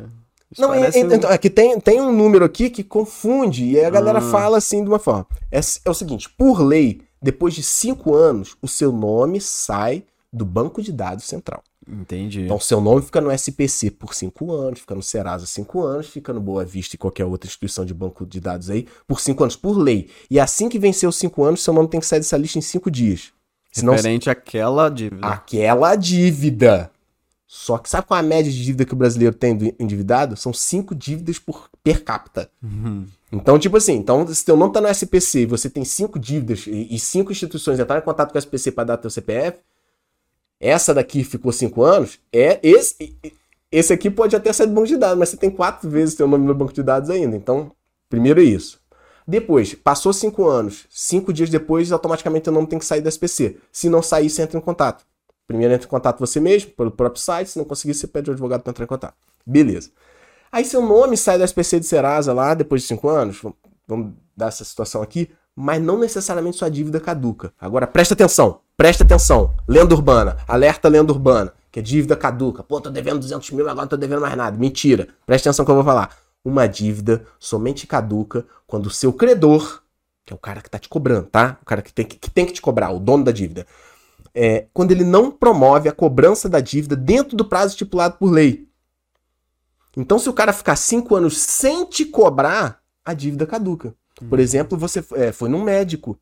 isso Não, é, é, um- então, é que tem, tem um número aqui que confunde, e aí a galera Ah. fala assim de uma forma. É, é o seguinte, por lei, depois de cinco anos, o seu nome sai do banco de dados central. Entendi. Então, seu nome fica no SPC por cinco anos, fica no Serasa cinco anos, fica no Boa Vista e qualquer outra instituição de banco de dados aí por cinco anos, por lei. E assim que vencer os cinco anos, seu nome tem que sair dessa lista em cinco dias. Senão, Referente àquela dívida. aquela dívida. Só que sabe qual é a média de dívida que o brasileiro tem do endividado? São cinco dívidas por per capita. Uhum. Então, tipo assim, então, se teu nome tá no SPC e você tem cinco dívidas e, e cinco instituições entraram em contato com o SPC para dar teu CPF, essa daqui ficou cinco anos, é esse, esse aqui pode até sair do banco de dados, mas você tem quatro vezes teu nome no banco de dados ainda. Então, primeiro é isso. Depois, passou cinco anos, cinco dias depois, automaticamente teu nome tem que sair do SPC. Se não sair, você entra em contato. Primeiro entra em contato você mesmo, pelo próprio site, se não conseguir, você pede o advogado para entrar em contato. Beleza. Aí seu nome sai do SPC de Serasa lá, depois de cinco anos, vamos dar essa situação aqui, mas não necessariamente sua dívida caduca. Agora, presta atenção, presta atenção. Lenda urbana, alerta lenda urbana, que é dívida caduca. Pô, tô devendo 200 mil, agora não tô devendo mais nada. Mentira. Presta atenção que eu vou falar. Uma dívida somente caduca quando o seu credor, que é o cara que tá te cobrando, tá? O cara que tem que, que, tem que te cobrar, o dono da dívida, é, quando ele não promove a cobrança da dívida dentro do prazo estipulado por lei. Então, se o cara ficar cinco anos sem te cobrar, a dívida caduca. Por exemplo, você é, foi num médico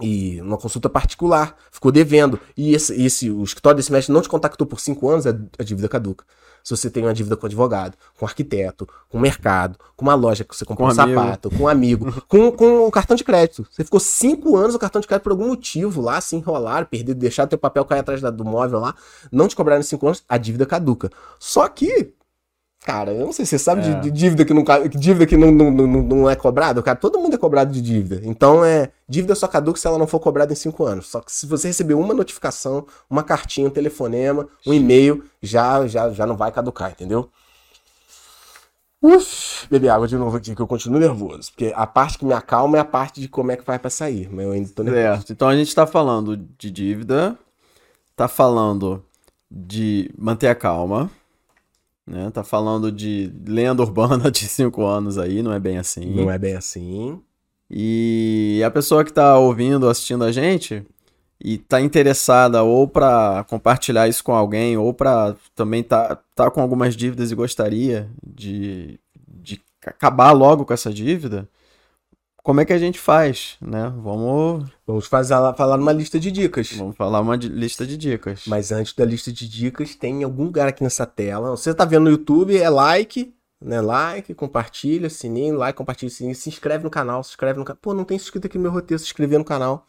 e numa consulta particular, ficou devendo, e esse, esse, o escritório desse médico não te contactou por cinco anos, a, a dívida caduca. Se você tem uma dívida com advogado, com arquiteto, com mercado, com uma loja que você comprou Com um amigo. sapato, com um amigo, [LAUGHS] com, com o cartão de crédito. Você ficou cinco anos o cartão de crédito por algum motivo lá, se enrolar, perder, deixar teu papel cair atrás da- do móvel lá, não te cobraram cinco anos, a dívida caduca. Só que, cara, eu não sei se você sabe de, É. de dívida que não, dívida que não, não, não, não é cobrado, cara. Todo mundo é cobrado de dívida. Então é. Dívida só caduca se ela não for cobrada em cinco anos. Só que se você receber uma notificação, uma cartinha, um telefonema, um e-mail, já, já, já não vai caducar, entendeu? Uf, beber água de novo aqui, que eu continuo nervoso. Porque a parte que me acalma é a parte de como é que vai pra sair. Mas eu ainda tô nervoso. Certo. Então a gente tá falando de dívida, tá falando de manter a calma, né? Tá falando de lenda urbana [LAUGHS] de cinco anos aí, não é bem assim. Não é bem assim. E a pessoa que tá ouvindo, assistindo a gente e tá interessada ou pra compartilhar isso com alguém ou pra também tá, tá com algumas dívidas e gostaria de, de acabar logo com essa dívida, como é que a gente faz, né? Vamos, Vamos fazer, falar uma lista de dicas. vamos falar uma di- lista de dicas. Mas antes da lista de dicas, tem em algum lugar aqui nessa tela. Você tá vendo no YouTube, é like, né? Like, compartilha, sininho, like, compartilha, sininho. Se inscreve no canal, se inscreve no canal. Pô, não tem inscrito aqui no meu roteiro, se inscrever no canal.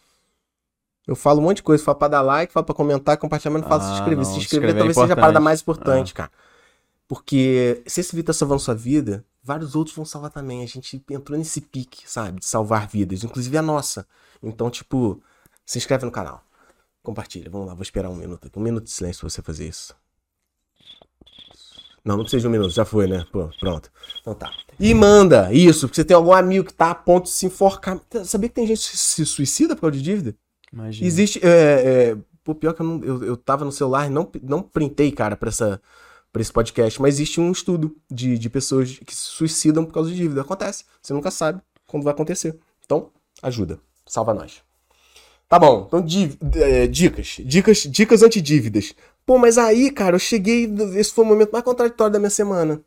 Eu falo um monte de coisa, falo pra dar like, falo pra comentar, compartilhar, mas não falo se Ah, inscrever. não, se se inscrever inscrever é talvez seja a parada mais importante, cara. Porque se esse vídeo tá salvando sua vida, vários outros vão salvar também. A gente entrou nesse pique, sabe? De salvar vidas, inclusive a nossa. Então, tipo, se inscreve no canal. Compartilha. Vamos lá, vou esperar um minuto aqui. Um minuto de silêncio pra você fazer isso. Não, não precisa de um minuto, já foi, né? Pô, pronto. Então tá. E manda isso, porque você tem algum amigo que tá a ponto de se enforcar. Sabia que tem gente que se suicida por causa de dívida? Imagina. Existe. É, é, pô, pior que eu, não, eu, eu tava no celular e não, não printei, cara, pra, essa, pra esse podcast, mas existe um estudo de, de pessoas que se suicidam por causa de dívida. Acontece. Você nunca sabe quando vai acontecer. Então, ajuda. Salva nós. Tá bom, então di- é, dicas. Dicas dicas antidívidas. Pô, mas aí, cara, eu cheguei. Esse foi o momento mais contraditório da minha semana.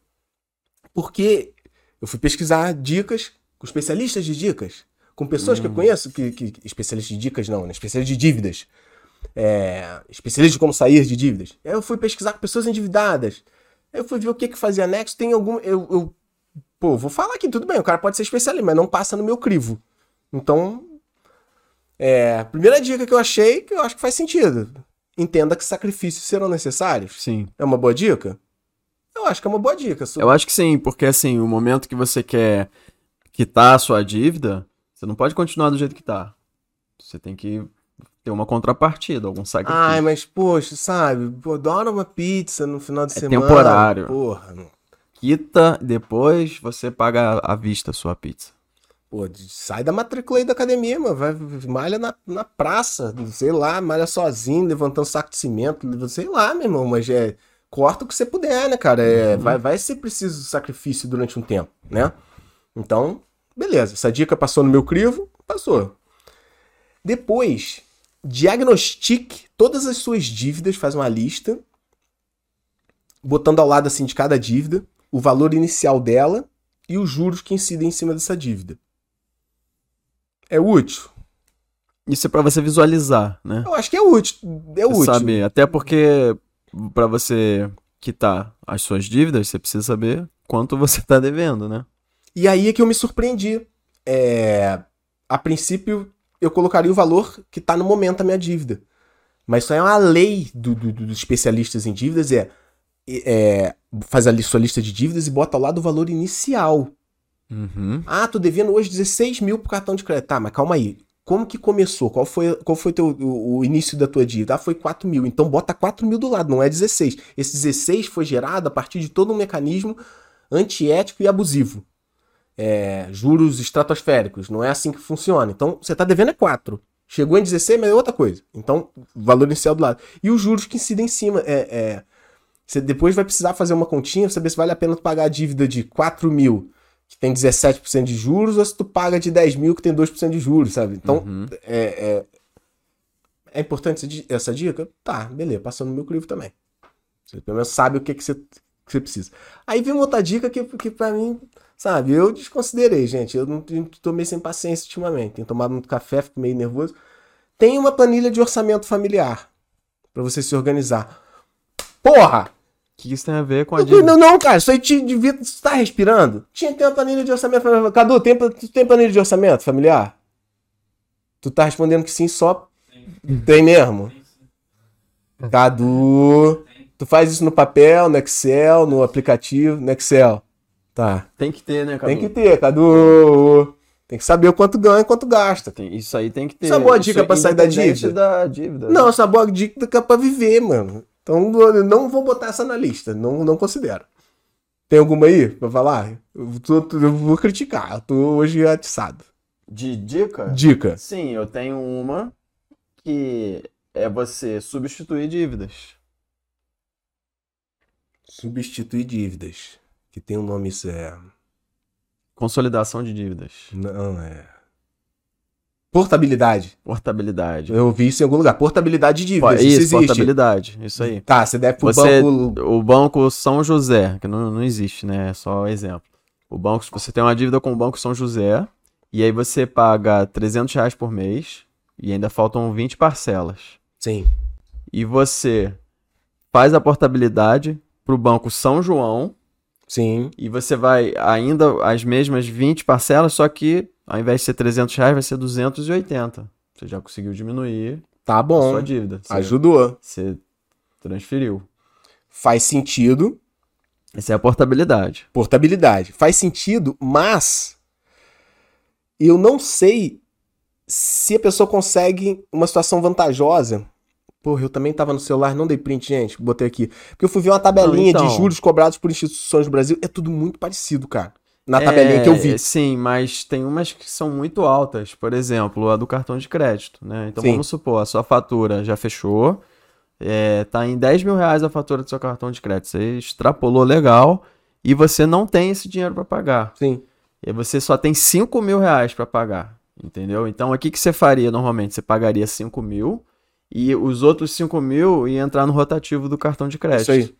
Porque eu fui pesquisar dicas com especialistas de dicas. Com pessoas que eu conheço, que, que especialistas de dicas não, né? Especialistas de dívidas. É, especialistas de como sair de dívidas. Aí eu fui pesquisar com pessoas endividadas. Aí eu fui ver o que que fazia anexo. Tem algum. Eu, eu, pô, vou falar aqui, tudo bem, o cara pode ser especialista, mas não passa no meu crivo. Então, é, primeira dica que eu achei, que eu acho que faz sentido. Entenda que sacrifícios serão necessários. Sim. É uma boa dica? Eu acho que é uma boa dica. Eu acho que sim, porque assim, o momento que você quer quitar a sua dívida, você não pode continuar do jeito que tá. Você tem que ter uma contrapartida, algum sacrifício. Ai, mas poxa, sabe? Pô, adora uma pizza no final de É semana. temporário. Porra. não. Quita, depois você paga à vista a sua pizza. Pô, sai da matrícula aí da academia, mano. Vai, malha na, na praça, sei lá, malha sozinho, levantando saco de cimento, sei lá, meu irmão, mas é. Corta o que você puder, né, cara? É, vai, vai ser preciso sacrifício durante um tempo, né? Então, beleza. Essa dica passou no meu crivo? Passou. Depois, diagnostique todas as suas dívidas, faz uma lista, botando ao lado assim de cada dívida, o valor inicial dela e os juros que incidem em cima dessa dívida. É útil? Isso é pra você visualizar, né? Eu acho que é útil. É útil. Saber. Até porque pra você quitar as suas dívidas, você precisa saber quanto você tá devendo, né? E aí é que eu me surpreendi. É, A princípio, eu colocaria o valor que está no momento a minha dívida. Mas isso aí é uma lei do- do- do- dos especialistas em dívidas, é, é faz a sua lista de dívidas e bota ao lado o valor inicial. Uhum. Ah, tô devendo hoje 16 mil pro cartão de crédito. Tá, mas calma aí. Como que começou? Qual foi, qual foi teu, o, o início da tua dívida? Ah, foi 4 mil. Então bota 4 mil do lado, não é 16. Esse 16 foi gerado a partir de todo um mecanismo antiético e abusivo. É, juros estratosféricos. Não é assim que funciona. Então você tá devendo é 4. Chegou em 16, mas é outra coisa. Então, valor inicial do lado. E os juros que incidem em cima. É, é, você depois vai precisar fazer uma continha saber se vale a pena tu pagar a dívida de 4 mil, que tem 17% de juros, ou se tu paga de 10 mil, que tem 2% de juros, sabe? Então, Uhum. é, é, é importante essa di- essa dica? Tá, beleza, passou no meu crivo também. Você pelo menos sabe o que, que, você, que você precisa. Aí vem uma outra dica que, que pra mim, sabe, eu desconsiderei, gente. Eu não meio sem paciência ultimamente. Tenho tomado muito café, fico meio nervoso. Tem uma planilha de orçamento familiar pra você se organizar. Porra! O que isso tem a ver com a dívida? não, não, cara, isso aí te devia. Você tá respirando? Tinha que ter uma planilha de orçamento familiar. Cadu, tem, tu tem planilha de orçamento familiar? Tu tá respondendo que sim só. Tem mesmo? Cadu. Tu faz isso no papel, no Excel, no aplicativo, no Excel. Tá. Tem que ter, né, Cadu? Tem que ter, Cadu. Tem que saber o quanto ganha e quanto gasta. Tem- Isso aí tem que ter. Isso é boa dica pra sair da dívida? da dívida. Não, essa é uma boa dica é pra viver, mano. Então eu não vou botar essa na lista. Não, não considero. Tem alguma aí pra falar? Eu, tô- tô- eu vou criticar. Eu tô hoje atiçado. De dica? Dica. Sim, eu tenho uma que é você substituir dívidas. Substituir dívidas. Que tem um nome isso é. Consolidação de dívidas. Não, é. Portabilidade. Portabilidade. Eu ouvi isso em algum lugar. Portabilidade de dívidas. Isso, Isso, existe. portabilidade. Isso aí. Tá, você deve pro Você, banco. o banco São José, que não, não existe, né? É só exemplo. O banco, você tem uma dívida com o banco São José, e aí você paga 300 reais por mês, e ainda faltam 20 parcelas. Sim. E você faz a portabilidade pro banco São João, Sim. e você vai ainda as mesmas 20 parcelas, só que ao invés de ser 300 reais, vai ser 280. Você já conseguiu diminuir Tá a bom. sua dívida. Você, Ajudou. você transferiu. Faz sentido. Essa é a portabilidade. portabilidade. Faz sentido, mas eu não sei se a pessoa consegue uma situação vantajosa. Porra, eu também tava no celular, não dei print, gente. Botei aqui. Porque eu fui ver uma tabelinha Não, então. de juros cobrados por instituições do Brasil. É tudo muito parecido, cara. Na tabelinha É, que eu vi. Sim, mas tem umas que são muito altas. Por exemplo, a do cartão de crédito, né? Então Sim. vamos supor, a sua fatura já fechou, é, tá em 10 mil reais a fatura do seu cartão de crédito. Você extrapolou legal e você não tem esse dinheiro para pagar. Sim. E você só tem 5 mil reais para pagar. Entendeu? Então, o que, que você faria normalmente? Você pagaria 5 mil e os outros 5 mil iam entrar no rotativo do cartão de crédito. Isso aí.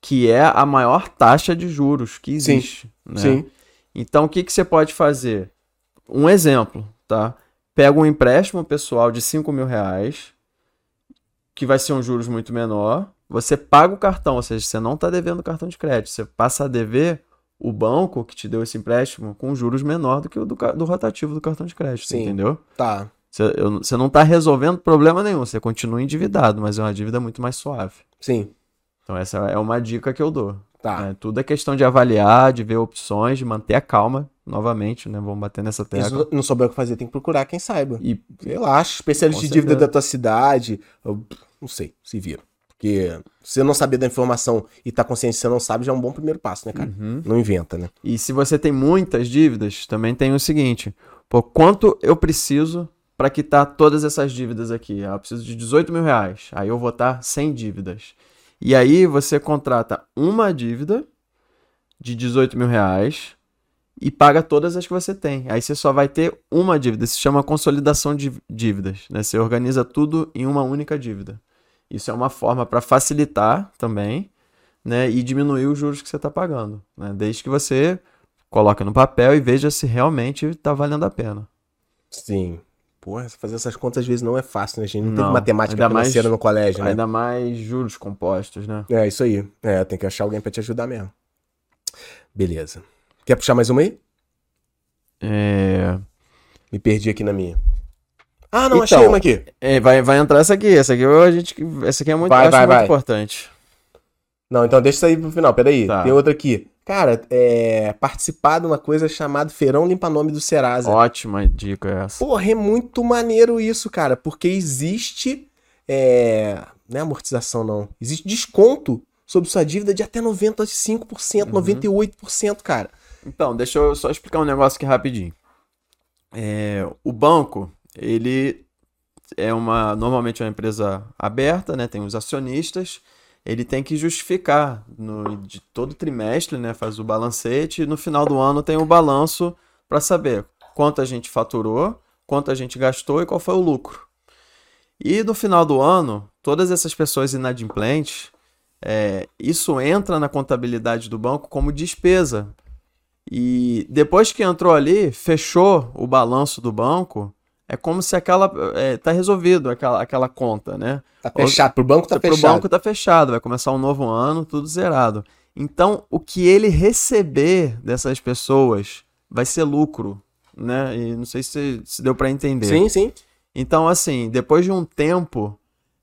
Que é a maior taxa de juros que Sim. existe. né? Sim. Então, o que, que você pode fazer? Um exemplo, tá? Pega um empréstimo pessoal de 5 mil reais, que vai ser um juros muito menor. Você paga o cartão, ou seja, você não está devendo o cartão de crédito. Você passa a dever o banco que te deu esse empréstimo com juros menor do que o do, do rotativo do cartão de crédito, Sim. entendeu? Tá. Você, não está resolvendo problema nenhum, você continua endividado, mas é uma dívida muito mais suave. Sim. Então, essa é uma dica que eu dou. Tá. É, tudo é questão de avaliar, de ver opções, de manter a calma, novamente, né? Vamos bater nessa tecla. se não souber o que fazer, tem que procurar quem saiba. E Sei lá, especialista de dívida da tua cidade. Não sei, se vira. Porque você não saber da informação e tá consciente que você não sabe, já é um bom primeiro passo, né, cara? Uhum. Não inventa, né? E se você tem muitas dívidas, também tem o seguinte: pô, quanto eu preciso para quitar todas essas dívidas aqui? Ah, eu preciso de 18 mil reais. Aí eu vou estar sem dívidas. E aí você contrata uma dívida de 18 mil reais e paga todas as que você tem. Aí você só vai ter uma dívida. Isso se chama consolidação de dívidas. Né? Você organiza tudo em uma única dívida. Isso é uma forma para facilitar também né? e diminuir os juros que você está pagando. Né? Desde que você coloque no papel e veja se realmente está valendo a pena. Sim. Porra, fazer essas contas às vezes não é fácil, né? A gente não, Não, teve matemática ainda mais- financeira no colégio, né? Ainda mais juros compostos, né? É, isso aí. É, tem que achar alguém pra te ajudar mesmo. Beleza. Quer puxar mais uma aí? É... Me perdi aqui na minha. Ah, não, Então, achei uma aqui. é, vai, vai entrar essa aqui. Essa aqui, a gente, essa aqui é muito, Vai, vai, muito importante. Não, então deixa isso aí pro final. Peraí. Tá. Tem outra aqui. Cara, é. Participar de uma coisa chamada Feirão Limpa Nome do Serasa. Ótima dica essa. Porra, é muito maneiro isso, cara, porque existe. É, não é amortização, não. Existe desconto sobre sua dívida de até 95%, Uhum. 98%, cara. Então, deixa eu só explicar um negócio aqui rapidinho. É, o banco, ele é uma normalmente é uma empresa aberta, né? Tem os acionistas. Ele tem que justificar no, de todo trimestre, né? Faz o balancete e no final do ano tem o balanço para saber quanto a gente faturou, quanto a gente gastou e qual foi o lucro. E no final do ano, todas essas pessoas inadimplentes, é, isso entra na contabilidade do banco como despesa. E depois que entrou ali, fechou o balanço do banco, é como se aquela. É, tá resolvido aquela, aquela conta, né? Tá fechado. Pro banco tá Pro fechado. banco tá fechado, vai começar um novo ano, tudo zerado. Então, o que ele receber dessas pessoas vai ser lucro, né? E não sei se, se deu para entender. Sim, sim. Então, assim, depois de um tempo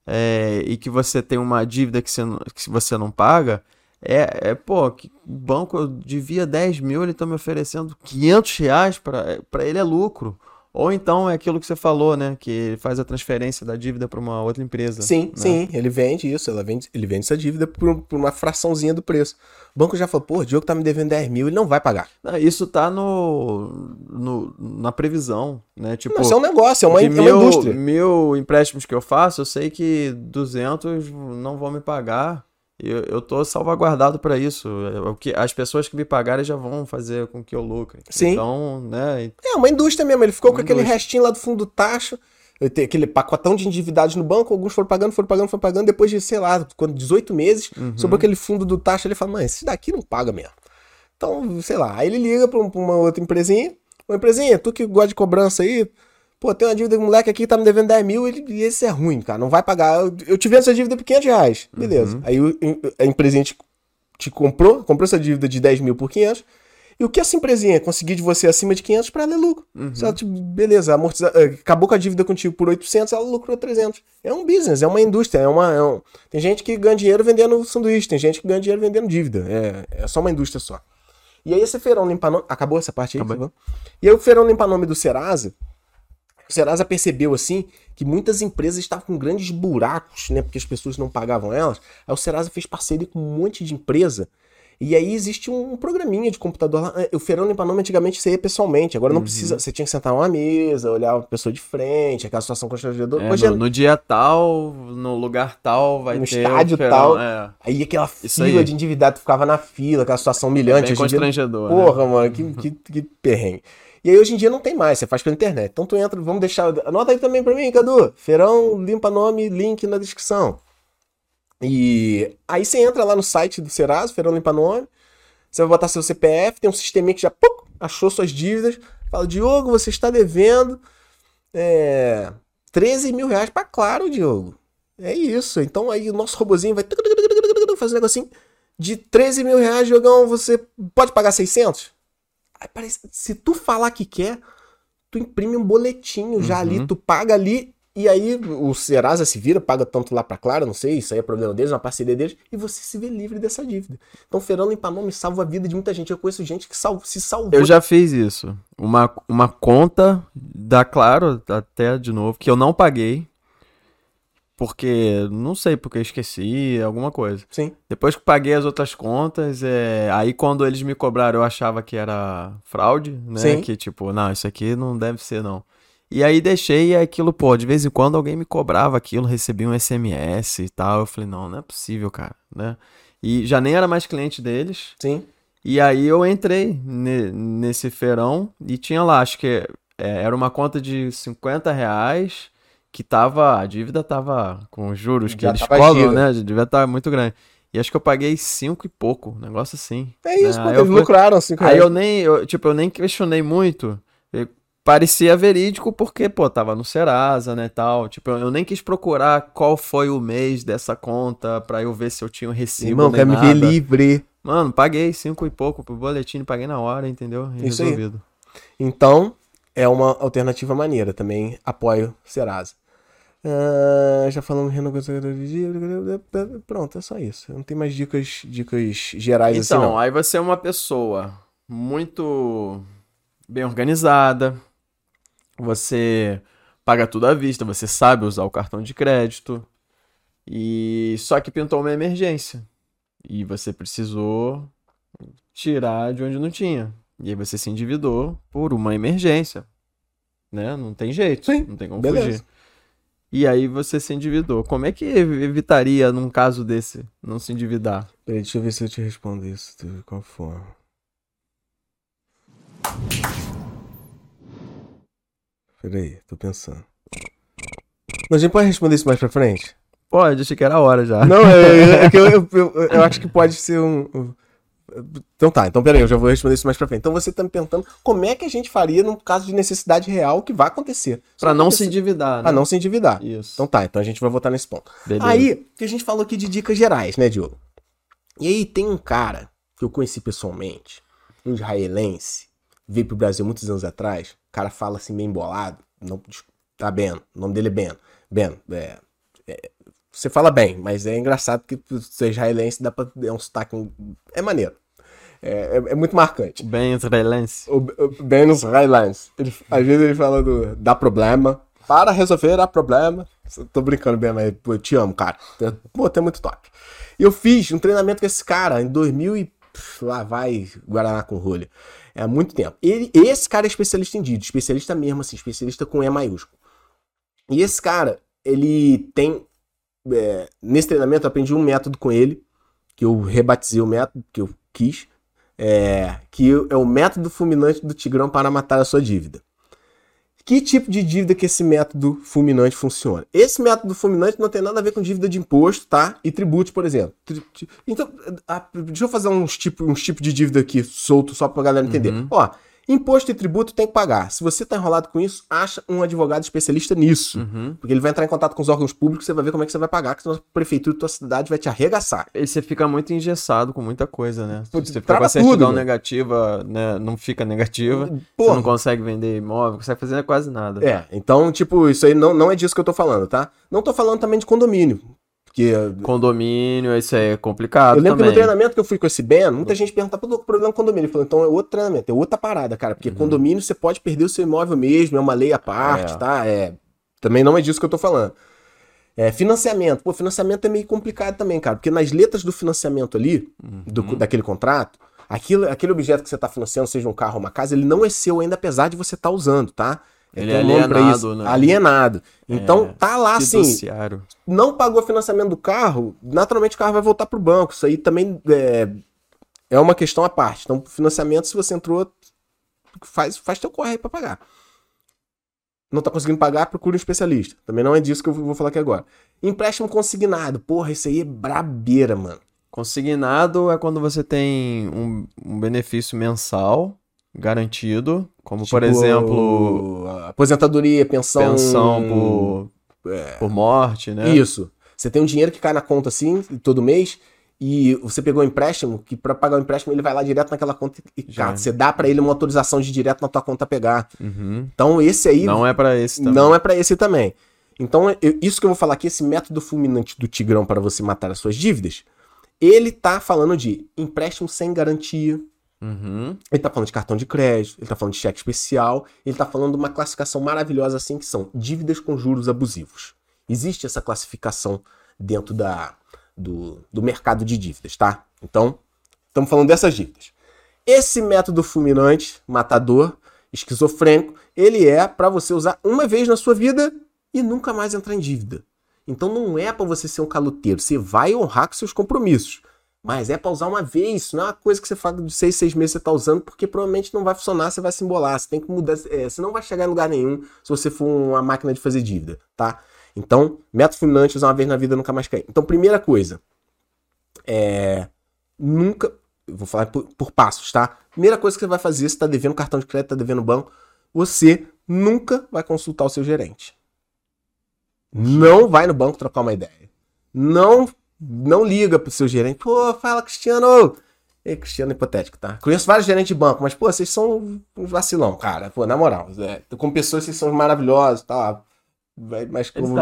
é, e que você tem uma dívida que você não, que você não paga, é, é pô, que o banco eu devia 10 mil, ele tá me oferecendo 500 reais, para ele é lucro. Ou então é aquilo que você falou, né? Que ele faz a transferência da dívida para uma outra empresa. Sim, né? sim. Ele vende isso. Ela vende, ele vende essa dívida por, por uma fraçãozinha do preço. O banco já falou, pô, o Diogo tá me devendo 10 mil, ele não vai pagar. Não, Isso tá no, no- na previsão, né? Tipo, Não, isso é um negócio, é uma, é uma mil, indústria. mil empréstimos que eu faço, eu sei que 200 não vão me pagar. Eu, eu tô salvaguardado para isso. É, O que, as pessoas que me pagarem já vão fazer com que eu lucre. Sim. Então, né? É uma indústria mesmo. Ele ficou com Uma aquele indústria. restinho lá do fundo do tem Aquele pacotão de endividados no banco, alguns foram pagando, foram pagando, foram pagando. Depois de, sei lá, quando 18 meses, Uhum. sobrou aquele fundo do taxa. Ele fala, mãe, esse daqui não paga mesmo. Então, sei lá. Aí ele liga pra, pra uma outra empresinha. Uma empresinha, tu que gosta de cobrança aí, pô, tem uma dívida com um moleque aqui que tá me devendo 10 mil ele- e esse é ruim, cara. Não vai pagar. Eu, eu te vendo essa dívida por 500 reais. Beleza. Uhum. Aí a empresinha te, te comprou, comprou essa dívida de 10 mil por 500. E o que essa empresinha conseguir de você acima de 500 pra ela é lucro. Uhum. Ela, tipo, beleza, amortiza, eh, acabou com a dívida contigo por 800, ela lucrou 300. É um business, é uma indústria. É uma, é um- Tem gente que ganha dinheiro vendendo sanduíche, tem gente que ganha dinheiro vendendo dívida. É, é só uma indústria só. E aí esse feirão limpa nome. Acabou essa parte aí? Acabou. E aí o feirão limpa nome do Serasa. O Serasa percebeu assim que muitas empresas estavam com grandes buracos, né? Porque as pessoas não pagavam elas. Aí o Serasa fez parceria com um monte de empresa. E aí existe um programinha de computador lá. O feirão limpa nome antigamente você ia pessoalmente. Agora Uhum. não precisa. Você tinha que sentar numa mesa, olhar a pessoa de frente, aquela situação constrangedora. é, Hoje é- no, no dia tal, no lugar tal, vai No ter. estádio o feirão, tal. É, Aí aquela Isso fila aí. de endividado ficava na fila, aquela situação humilhante. bem Hoje em dia- constrangedor. né? Porra, mano, que, que, que perrengue. E aí hoje em dia não tem mais, você faz pela internet. Então tu entra, vamos deixar. Anota aí também pra mim, Cadu. Feirão, limpa nome, link na descrição. E aí você entra lá no site do Serasa, Feirão Limpa Nome. Você vai botar seu CPF, tem um sisteminha que já pum, achou suas dívidas. Fala, Diogo, você está devendo é, 13 mil reais pra Claro, Diogo. É isso. Então aí o nosso robozinho vai fazer um negocinho de 13 mil reais, Diogão, você pode pagar 600? Aí parece, se tu falar que quer, tu imprime um boletinho já ali, Uhum. tu paga ali, e aí o Serasa se vira, paga tanto lá pra Claro, não sei, isso aí é problema deles, uma parceria deles, e você se vê livre dessa dívida. Então, Limpa Nome salva a vida de muita gente. Eu conheço gente que sal- se salvou. Eu já fiz isso. Uma, uma conta da Claro, até de novo, que eu não paguei. Porque, não sei, porque eu esqueci, alguma coisa. Sim. Depois que paguei as outras contas, é... aí quando eles me cobraram, eu achava que era fraude, né? Sim. Que tipo, não, isso aqui não deve ser, não. E aí deixei e aquilo, pô, de vez em quando alguém me cobrava aquilo, recebia um SMS e tal. Eu falei, não, não é possível, cara, né? E já nem era mais cliente deles. Sim. E aí eu entrei ne- nesse feirão e tinha lá, acho que é, era uma conta de 50 reais que tava, a dívida tava com os juros que eles tava cobram, né? Devia estar muito grande. E acho que eu paguei cinco e pouco, um negócio assim. É isso, né? pô, Aí eles eu lucraram 5 Aí reais. eu nem, eu, tipo, eu nem questionei muito. Parecia verídico porque, pô, tava no Serasa, né, tal. Tipo, eu, eu nem quis procurar qual foi o mês dessa conta pra eu ver se eu tinha um recibo Irmão, quer me ver livre. Mano, paguei cinco e pouco pro boletim, paguei na hora, entendeu? E Isso aí. Então, é uma alternativa maneira. Também apoio Serasa. Ah, já falamos renegociador de. Pronto, é só isso. Não tem mais dicas, dicas gerais assim, Então, aí você é uma pessoa muito bem organizada, você paga tudo à vista, você sabe usar o cartão de crédito, e só que pintou uma emergência. E você precisou tirar de onde não tinha. E aí você se endividou por uma emergência. Né? Não tem jeito, Sim, não tem como beleza. fugir. E aí você se endividou. Como é que evitaria num caso desse não se endividar? Peraí, deixa eu ver se eu te respondo isso de qual forma. Peraí, tô pensando. Mas a gente pode responder isso mais pra frente? Pode, achei que era a hora já. Não, é, é que eu, [LAUGHS] eu, eu- eu acho que pode ser um. um- Então tá, então peraí, eu já vou responder isso mais pra frente. Então você tá me perguntando como é que a gente faria num caso de necessidade real que vai acontecer. Pra não se acontecer- endividar, né? Pra não se endividar. Isso. Então tá, então a gente vai voltar nesse ponto. Beleza. Aí, que a gente falou aqui de dicas gerais, né, Diogo? E aí tem um cara que eu conheci pessoalmente, um israelense, veio pro Brasil muitos anos atrás. O cara fala assim, bem bolado. Não, tá Ben, o nome dele é Ben. Ben, é, é, você fala bem, mas é engraçado que ser israelense dá pra. É um sotaque. É maneiro. É, é- é muito marcante. Bem israelense. O, o Ben israelense. Ele, às vezes ele fala do. dá problema. Para resolver, dá problema. Tô brincando, Ben, mas eu te amo, cara. Pô, tem muito toque. E eu fiz um treinamento com esse cara em 2000 e... Lá vai Guaraná com rolha. É há muito tempo. Ele, esse cara é especialista em dívidas. Especialista mesmo, assim. Especialista com E maiúsculo. E esse cara, ele tem... é, nesse treinamento aprendi um método com ele. Que eu rebatizei o método que eu quis. É, que é o método fulminante do Tigrão para matar a sua dívida. Que tipo de dívida que esse método fulminante funciona? Esse método fulminante não tem nada a ver com dívida de imposto, tá? E tributos, por exemplo. Então, ah, deixa eu fazer uns tipos uns tipo de dívida aqui solto só pra galera entender. Uhum. Ó, imposto e tributo tem que pagar. Se você tá enrolado com isso, acha um advogado especialista nisso. Uhum. Porque ele vai entrar em contato com os órgãos públicos, você vai ver como é que você vai pagar, que senão a prefeitura da tua cidade vai te arregaçar. E você fica muito engessado com muita coisa, né? Pô, você fica com a certidão tudo, negativa, né? Não fica negativa. Pô. Você não consegue vender imóvel, não consegue fazer quase nada. É, então, tipo, isso aí não, não é disso que eu tô falando, tá? Não tô falando também de condomínio. Porque Condomínio, isso aí é complicado eu lembro que também. no treinamento que eu fui com esse Ben, muita gente perguntava pô, o problema do condomínio. Ele falou, então é outro treinamento, é outra parada, cara. Porque condomínio você pode perder o seu imóvel mesmo, é uma lei à parte, É. tá? É, também não é disso que eu tô falando. É, financiamento. Pô, financiamento é meio complicado também, cara. Porque nas letras do financiamento ali, do- daquele contrato, aquilo, aquele objeto que você tá financiando, seja um carro ou uma casa, ele não é seu ainda, apesar de você estar usando, tá? Ele tem é alienado, né? Alienado. Então, É, tá lá assim, não pagou o financiamento do carro, naturalmente o carro vai voltar pro banco. Isso aí também é, é uma questão à parte. Então, financiamento, se você entrou, faz, faz teu corre aí pra pagar. Não tá conseguindo pagar, procure um especialista. Também não é disso que eu vou falar aqui agora. Empréstimo consignado. Porra, isso aí é brabeira, mano. Consignado é quando você tem um, um benefício mensal garantido, como por Tipo, exemplo, Aposentadoria, pensão. pensão por, por morte, né? Isso. Você tem um dinheiro que cai na conta assim, todo mês, e você pegou um empréstimo, que pra pagar o empréstimo ele vai lá direto naquela conta e Já. cara, você dá pra ele uma autorização de direto na tua conta pegar. Uhum. Então esse aí Não é pra esse também. não é pra esse também. Então eu- isso que eu vou falar aqui, esse método fulminante do Tigrão para você matar as suas dívidas, ele tá falando de empréstimo sem garantia, Uhum. ele tá falando de cartão de crédito, ele tá falando de cheque especial, ele tá falando de uma classificação maravilhosa assim que são dívidas com juros abusivos. Existe essa classificação dentro da, do, do mercado de dívidas, tá? Então, estamos falando dessas dívidas. Esse método fulminante, matador, esquizofrênico, ele é para você usar uma vez na sua vida e nunca mais entrar em dívida. Então não é para você ser um caloteiro, você vai honrar com seus compromissos. Mas é para usar uma vez, isso não é uma coisa que você fala de seis, seis meses você tá usando, porque provavelmente não vai funcionar, você vai se embolar, você tem que mudar, é, você não vai chegar em lugar nenhum se você for uma máquina de fazer dívida, tá? Então, método fulminante, usar uma vez na vida nunca mais cair. Então, primeira coisa, é, nunca, vou falar por, por, passos, tá? Primeira coisa que você vai fazer, se está devendo cartão de crédito, está devendo banco, você nunca vai consultar o seu gerente. Não vai no banco trocar uma ideia. Não não liga pro seu gerente. Pô, fala, Cristiano. Ei, Cristiano hipotético, tá? Conheço vários gerentes de banco, mas, pô, vocês são uns vacilão, cara. Pô, na moral. É, com pessoas, vocês são maravilhosos, tá? Mas como.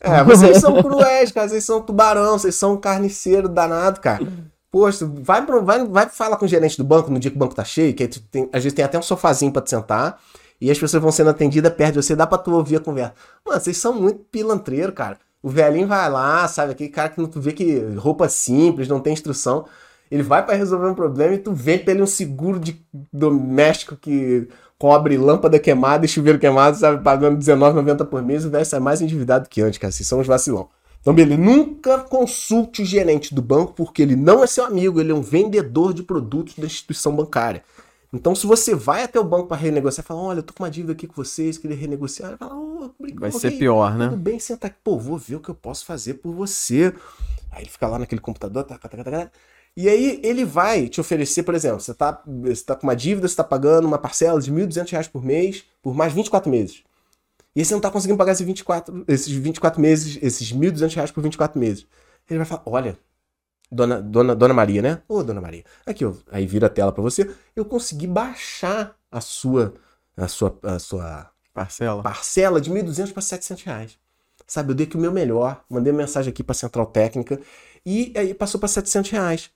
É, vocês são cruéis, cara. Vocês são tubarão, vocês são carniceiro danado, cara. Poxa, vai, vai, vai falar com o gerente do banco no dia que o banco tá cheio, que tem, às vezes tem até um sofazinho pra te sentar, e as pessoas vão sendo atendidas perto de você, dá pra tu ouvir a conversa. Mano, vocês são muito pilantreiro, cara. O velhinho vai lá, sabe? Aquele cara que não tu vê que roupa simples, não tem instrução. Ele vai para resolver um problema e tu vê pra ele um seguro de doméstico que cobre lâmpada queimada e chuveiro queimado, sabe? Pagando R$19,90 por mês. O velho sai mais endividado que antes, cara. Vocês são uns vacilão. Então, beleza, nunca consulte o gerente do banco porque ele não é seu amigo, ele é um vendedor de produtos da instituição bancária. Então, se você vai até o banco para renegociar, fala: Olha, eu tô com uma dívida aqui com vocês, queria renegociar. Fala: oh, Vai okay, ser pior, né? Tudo bem, senta aqui. Pô, vou ver o que eu posso fazer por você. Aí ele fica lá naquele computador, tá, tá, tá, tá, e aí ele vai te oferecer, por exemplo, você tá, você tá com uma dívida, você tá pagando uma parcela de R$ 1.200 por mês por mais 24 meses. E aí você não tá conseguindo pagar esses 24, esses 24 meses, esses R$ 1.200 por 24 meses. Ele vai falar: olha, dona, dona, dona Maria, né? Ô, dona Maria, aqui, ó, aí vira a tela para você. Eu consegui baixar a sua, a sua, a sua parcela, parcela de 1.200 para 700 reais. Sabe, eu dei aqui o meu melhor, mandei mensagem aqui para Central Técnica e aí passou para 700 reais.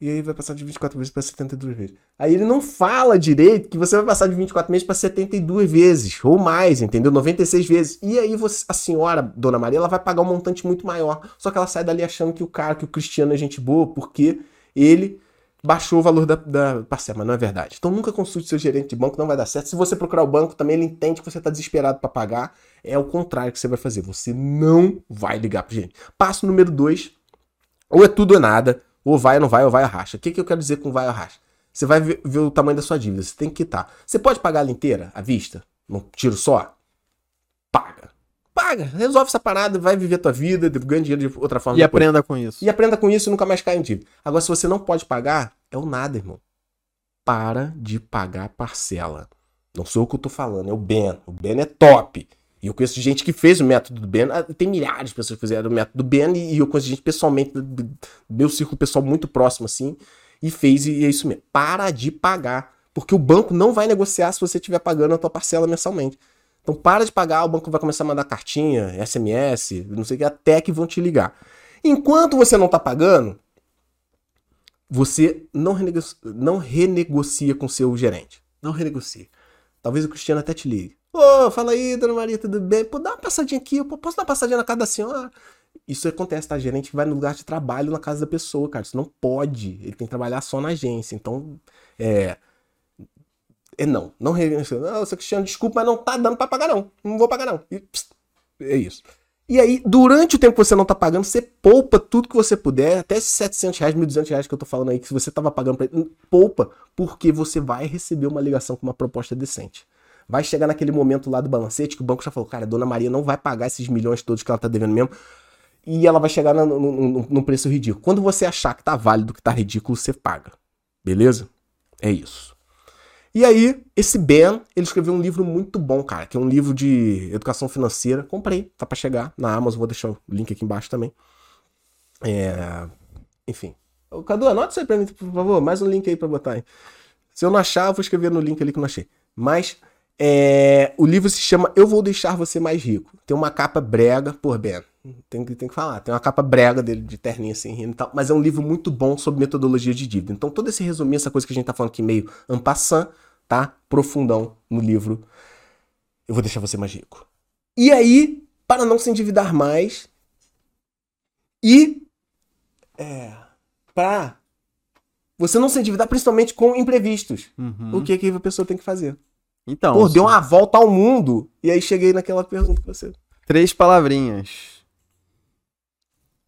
E aí vai passar de 24 vezes para 72 vezes. Aí ele não fala direito que você vai passar de 24 meses para 72 vezes, ou mais, entendeu? 96 vezes. E aí você, a senhora, Dona Maria, ela vai pagar um montante muito maior. Só que ela sai dali achando que o cara, que o Cristiano é gente boa, porque ele baixou o valor da, da parcela, mas não é verdade. Então nunca consulte seu gerente de banco, não vai dar certo. Se você procurar o banco também, ele entende que você está desesperado para pagar. É o contrário que você vai fazer. Você não vai ligar pro gerente. Passo número 2, ou é tudo ou nada ou vai ou não vai, ou vai ou racha. O que, que eu quero dizer com vai ou racha? Você vai ver, ver, o tamanho da sua dívida, você tem que quitar. Você pode pagar ela inteira, à vista, num tiro só? Paga. Paga. Resolve essa parada, vai viver a tua vida, ganha dinheiro de outra forma. E depois. aprenda com isso. E aprenda com isso e nunca mais cai em dívida. Agora, se você não pode pagar, é o nada, irmão. Para de pagar parcela. Não sou o que eu tô falando, é o Ben. O Ben é top. E eu conheço gente que fez o método do Ben. Ah, tem milhares de pessoas que fizeram o método do Ben. E eu conheço gente pessoalmente, meu círculo pessoal muito próximo assim, e fez. E é isso mesmo. Para de pagar. Porque o banco não vai negociar se você estiver pagando a tua parcela mensalmente. Então para de pagar, o banco vai começar a mandar cartinha, SMS, não sei o que, até que vão te ligar. Enquanto você não está pagando, você não, renegocia, não renegocia com seu gerente. Não renegocia. Talvez o Cristiano até te ligue. Ô, fala aí, dona Maria, tudo bem? Pô, dá uma passadinha aqui, pô, posso dar uma passadinha na casa da senhora? Isso acontece, tá? Gerente vai no lugar de trabalho na casa da pessoa, cara. Isso não pode. Ele tem que trabalhar só na agência. Então, é. É não. Não Não, seu Cristiano, desculpa, mas não tá dando pra pagar, não. Não vou pagar, não. E, pss, é isso. E aí, durante o tempo que você não tá pagando, você poupa tudo que você puder, até esses 700 reais, 1.200 reais que eu tô falando aí, que você tava pagando pra ele, poupa, porque você vai receber uma ligação com uma proposta decente. Vai chegar naquele momento lá do balancete que o banco já falou, cara, a dona Maria não vai pagar esses milhões todos que ela tá devendo mesmo. E ela vai chegar num preço ridículo. Quando você achar que tá válido, que tá ridículo, você paga. Beleza? É isso. E aí, esse Ben, ele escreveu um livro muito bom, cara, que é um livro de educação financeira. Comprei, tá para chegar na Amazon, vou deixar o link aqui embaixo também. É... Enfim. Ô, Cadu, anota isso aí pra mim, por favor. Mais um link aí pra botar aí. Se eu não achar, eu vou escrever no link ali que eu não achei. Mas é, o livro se chama Eu Vou Deixar Você Mais Rico. Tem uma capa brega, por Ben, tem, tem que falar, tem uma capa brega dele de terninha assim, rindo e tal, mas é um livro muito bom sobre metodologia de dívida. Então todo esse resuminho, essa coisa que a gente tá falando aqui meio ampassant, tá? Profundão no livro Eu Vou Deixar Você Mais Rico. E aí, para não se endividar mais e é, para você não se endividar principalmente com imprevistos. Uhum. O que que a pessoa tem que fazer? Então, Pô, deu uma volta ao mundo e aí cheguei naquela pergunta que você. três palavrinhas.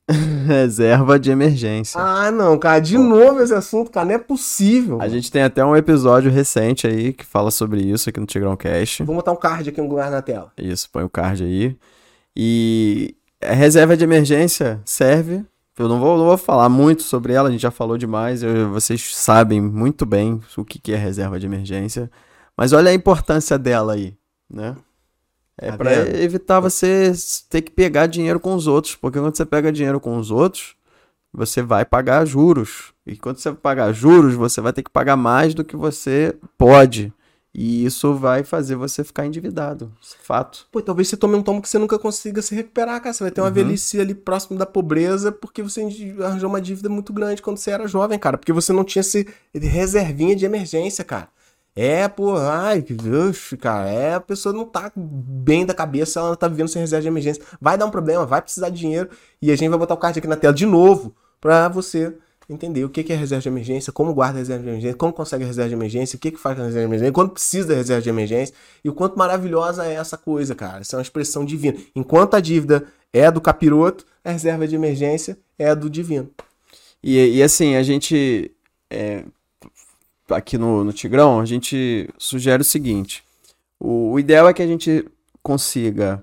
[LAUGHS] Reserva de emergência. Ah, não, cara, de Pô. novo esse assunto, cara, não é possível. A gente tem até um episódio recente aí que fala sobre isso aqui no Tigrão Cast. Vou botar um card aqui no lugar na tela. Isso, põe o card aí. E a reserva de emergência serve. Eu não vou, não vou falar muito sobre ela, a gente já falou demais. eu- vocês sabem muito bem o que, que é reserva de emergência. Mas olha a importância dela aí, né? É Tá pra vendo? evitar você ter que pegar dinheiro com os outros. Porque quando você pega dinheiro com os outros, você vai pagar juros. E quando você pagar juros, você vai ter que pagar mais do que você pode. E isso vai fazer você ficar endividado. Fato. Pô, talvez você tome um tomo que você nunca consiga se recuperar, cara. Você vai ter uma Uhum. velhice ali próximo da pobreza porque você arranjou uma dívida muito grande quando você era jovem, cara. Porque você não tinha esse reservinha de emergência, cara. É, pô, ai, Deus, cara. É, a pessoa não tá bem da cabeça, ela tá vivendo sem reserva de emergência. Vai dar um problema, vai precisar de dinheiro. E a gente vai botar o card aqui na tela de novo pra você entender o que que é reserva de emergência, como guarda a reserva de emergência, como consegue a reserva de emergência, o que que faz com a reserva de emergência, quando precisa da reserva de emergência e o quanto maravilhosa é essa coisa, cara. Isso é uma expressão divina. Enquanto a dívida é do capiroto, a reserva de emergência é do divino. E, e assim, a gente. é, aqui no, no Tigrão, a gente sugere o seguinte: o, o ideal é que a gente consiga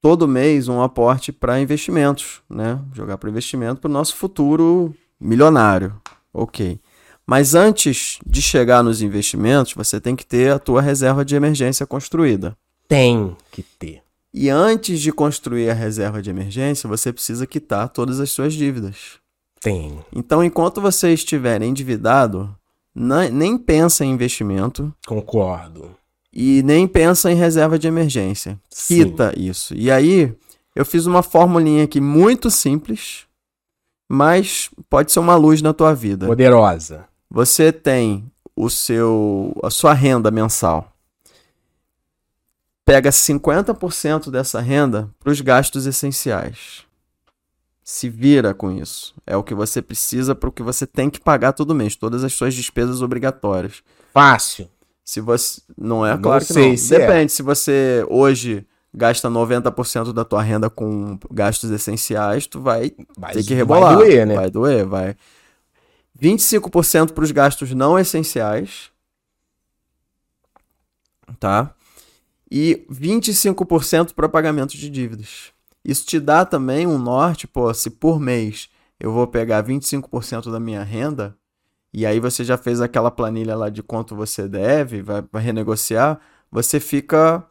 todo mês um aporte para investimentos, né? Jogar para investimento para o nosso futuro milionário. Ok. Mas antes de chegar nos investimentos, você tem que ter a tua reserva de emergência construída. Tem que ter. E antes de construir a reserva de emergência, você precisa quitar todas as suas dívidas. Tem. Então, enquanto você estiver endividado, nem pensa em investimento Concordo. e nem pensa em reserva de emergência. Sim. Quita isso. E aí, eu fiz uma formulinha aqui muito simples, mas pode ser uma luz na tua vida. Poderosa. Você tem o seu a sua renda mensal. Pega 50% dessa renda para os gastos essenciais. Se vira com isso. É o que você precisa para o que você tem que pagar todo mês, todas as suas despesas obrigatórias. Fácil. Se você não é, Não claro que sei não. se é. Depende, se você hoje gasta 90% da tua renda com gastos essenciais, tu vai Vai, tem que rebolar. Vai doer, né? Vai doer, vai. 25% para os gastos não essenciais. Tá? E 25% para pagamento de dívidas. Isso te dá também um norte, pô, se por mês eu vou pegar 25% da minha renda, e aí você já fez aquela planilha lá de quanto você deve, vai, vai renegociar, você fica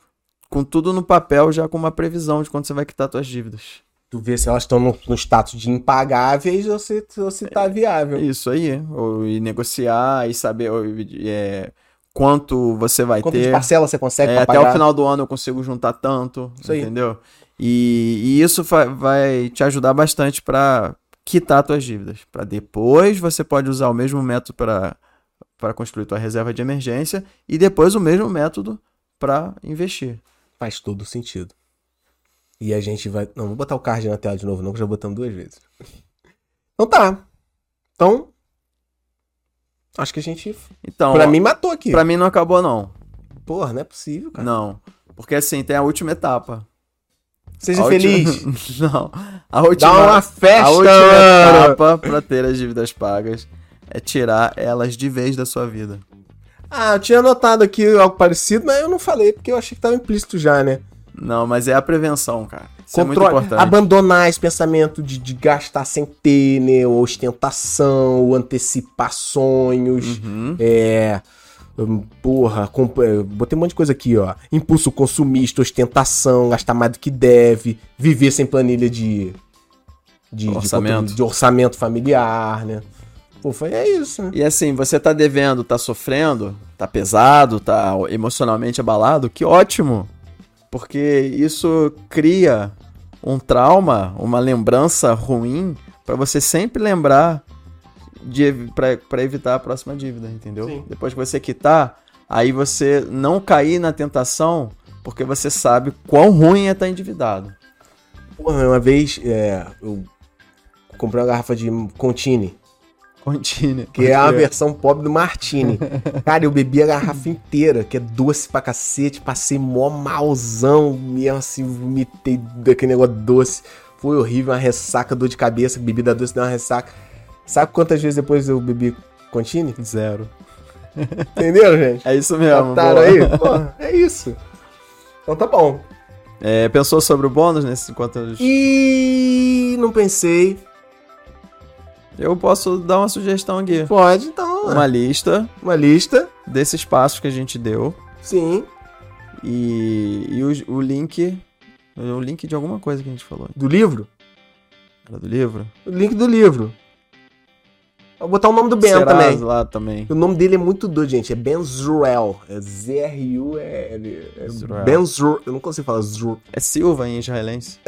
com tudo no papel já com uma previsão de quanto você vai quitar suas dívidas. Tu vê se elas estão no, no status de impagáveis ou se, ou se tá viável. Isso aí. Ou, e negociar e saber ou, é, quanto você vai Quanto ter. parcela você consegue É, até o final do ano eu consigo juntar tanto, Isso aí. E, e isso vai te ajudar bastante para quitar tuas dívidas. Para depois você pode usar o mesmo método para para construir tua reserva de emergência e depois o mesmo método para investir. Faz todo sentido. E a gente vai. Não, vou botar o card na tela de novo, não, que já botamos duas vezes. [LAUGHS] Então tá. Então. Acho que a gente. Então, pra ó, mim matou aqui. pra mim não acabou não. Porra, não é possível, cara. Não. Porque assim, tem a última etapa. Seja A feliz. última- [LAUGHS] não. A última, Dá uma festa, a última etapa para ter as dívidas pagas é tirar elas de vez da sua vida. Ah, eu tinha anotado aqui algo parecido, mas eu não falei, porque eu achei que tava implícito já, né? Não, mas é a prevenção, cara. Isso é muito Controle, importante. abandonar esse pensamento de, de gastar sem ter, né? Ostentação, antecipar sonhos. Uhum. É. hum, Porra, é, botei um monte de coisa aqui, ó. Impulso consumista, ostentação, gastar mais do que deve, viver sem planilha de. De de Orçamento. controle- de orçamento familiar, né? Pô, foi é isso, né? E assim, você tá devendo, tá sofrendo, tá pesado, tá emocionalmente abalado, que ótimo! Porque isso cria um trauma, uma lembrança ruim pra você sempre lembrar de pra evitar a próxima dívida, entendeu? Sim. Depois que você quitar, aí você não cair na tentação, porque você sabe quão ruim é estar endividado. Porra, uma vez é, eu comprei uma garrafa de Contini, Continue. que é a versão pobre do Martini. [LAUGHS] Cara, eu bebi a garrafa inteira, que é doce pra cacete, passei mó malzão, mesmo assim, vomitei daquele negócio doce. Foi horrível, uma ressaca, dor de cabeça, bebida doce deu uma ressaca. Sabe quantas vezes depois eu bebi Contini? Zero. Entendeu, gente? É isso mesmo. Boa. aí? Porra, é isso. Então tá bom. É, pensou sobre o bônus nesse enquanto eu... E não pensei. eu posso dar uma sugestão aqui. Pode, então. Uma lista Uma lista. desses passos que a gente deu Sim. e, e o, o link o link de alguma coisa que a gente falou. Do livro? Era do livro? O link do livro. Vou botar o nome do Ben Será também. lá também. O nome dele é muito doido, gente. É Ben Zruel. É Z-R-U-L. É Zruel. Ben Zruel. Eu não consigo falar Zruel. É Silva em israelense? [LAUGHS]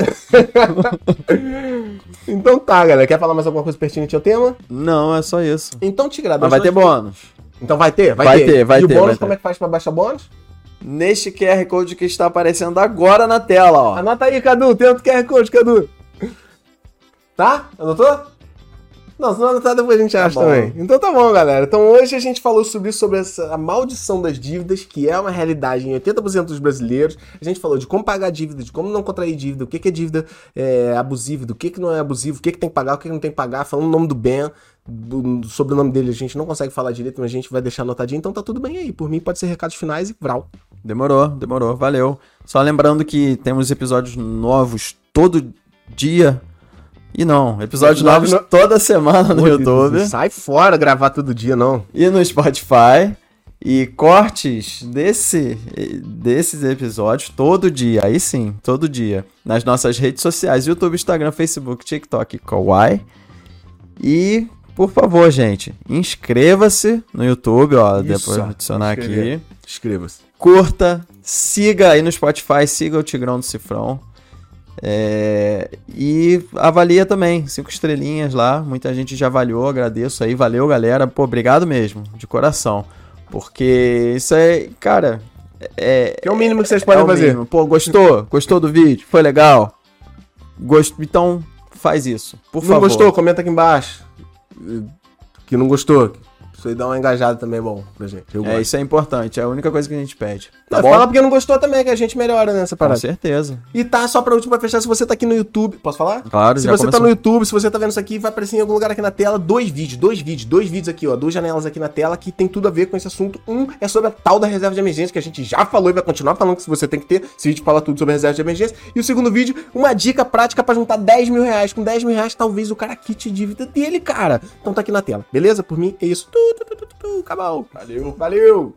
Então tá, galera. Quer falar mais alguma coisa pertinente ao tema? Não, é só isso. Então, Tigrado. Mas vai ter bônus. Então vai ter? Vai, Vai ter. ter, vai e o ter, bônus, vai ter. como é que faz pra baixar bônus? Neste QR Code que está aparecendo agora na tela, ó. Anota aí, Cadu. Tem outro QR Code, Cadu. Tá? Anotou? Não, se não anotar, depois a gente acha bom. também. Então tá bom, galera. Então hoje a gente falou sobre sobre essa, a maldição das dívidas, que é uma realidade em 80% dos brasileiros. A gente falou de como pagar dívida, de como não contrair dívida, o que, que é dívida é, abusiva, do que, que não é abusivo, o que, que tem que pagar, o que, que não tem que pagar, falando o nome do Ben. Do, sobre o nome dele a gente não consegue falar direito, mas a gente vai deixar anotadinho, então tá tudo bem aí. Por mim pode ser recados finais e vral. Demorou, demorou, valeu. Só lembrando que temos episódios novos todo dia. E não, episódios Episódio novos no- toda semana no Pô, YouTube. Sai fora gravar todo dia, não. e no Spotify. E cortes desse, desses episódios todo dia, aí sim, todo dia. Nas nossas redes sociais, YouTube, Instagram, Facebook, TikTok, Kawaii. E, por favor, gente, inscreva-se no YouTube, ó, Isso, depois de adicionar aqui. Inscreva-se. Curta, siga aí no Spotify, siga o Tigrão do Cifrão. É, e avalia também, cinco estrelinhas lá. Muita gente já avaliou, agradeço aí. Valeu, galera. Pô, obrigado mesmo, de coração. Porque isso é, cara, é, Que é o mínimo que vocês é podem o fazer. mínimo. Pô, gostou? Gostou do vídeo? Foi legal? Gost... Então, faz isso, por não favor. gostou? Comenta aqui embaixo. Que não gostou. Isso aí dá uma engajada também, bom, pra gente. É, isso é importante, é a única coisa que a gente pede. Tá Não? Fala porque não gostou também, que a gente melhora nessa Com parada. certeza. E tá, só pra último pra fechar, se você tá aqui no YouTube. Posso falar? Claro, Se você tá começou. no YouTube, se você tá vendo isso aqui, vai aparecer em algum lugar aqui na tela dois vídeos, dois vídeos, dois vídeos aqui, ó, duas janelas aqui na tela que tem tudo a ver com esse assunto. Um é sobre a tal da reserva de emergência, que a gente já falou e vai continuar falando que você tem que ter. Esse vídeo fala tudo sobre a reserva de emergência. E o segundo vídeo, uma dica prática pra juntar 10 mil reais. Com 10 mil reais, talvez o cara quite dívida dele, cara. Então tá aqui na tela, beleza? Por mim, é isso. Tu, Acabou. Valeu. Valeu.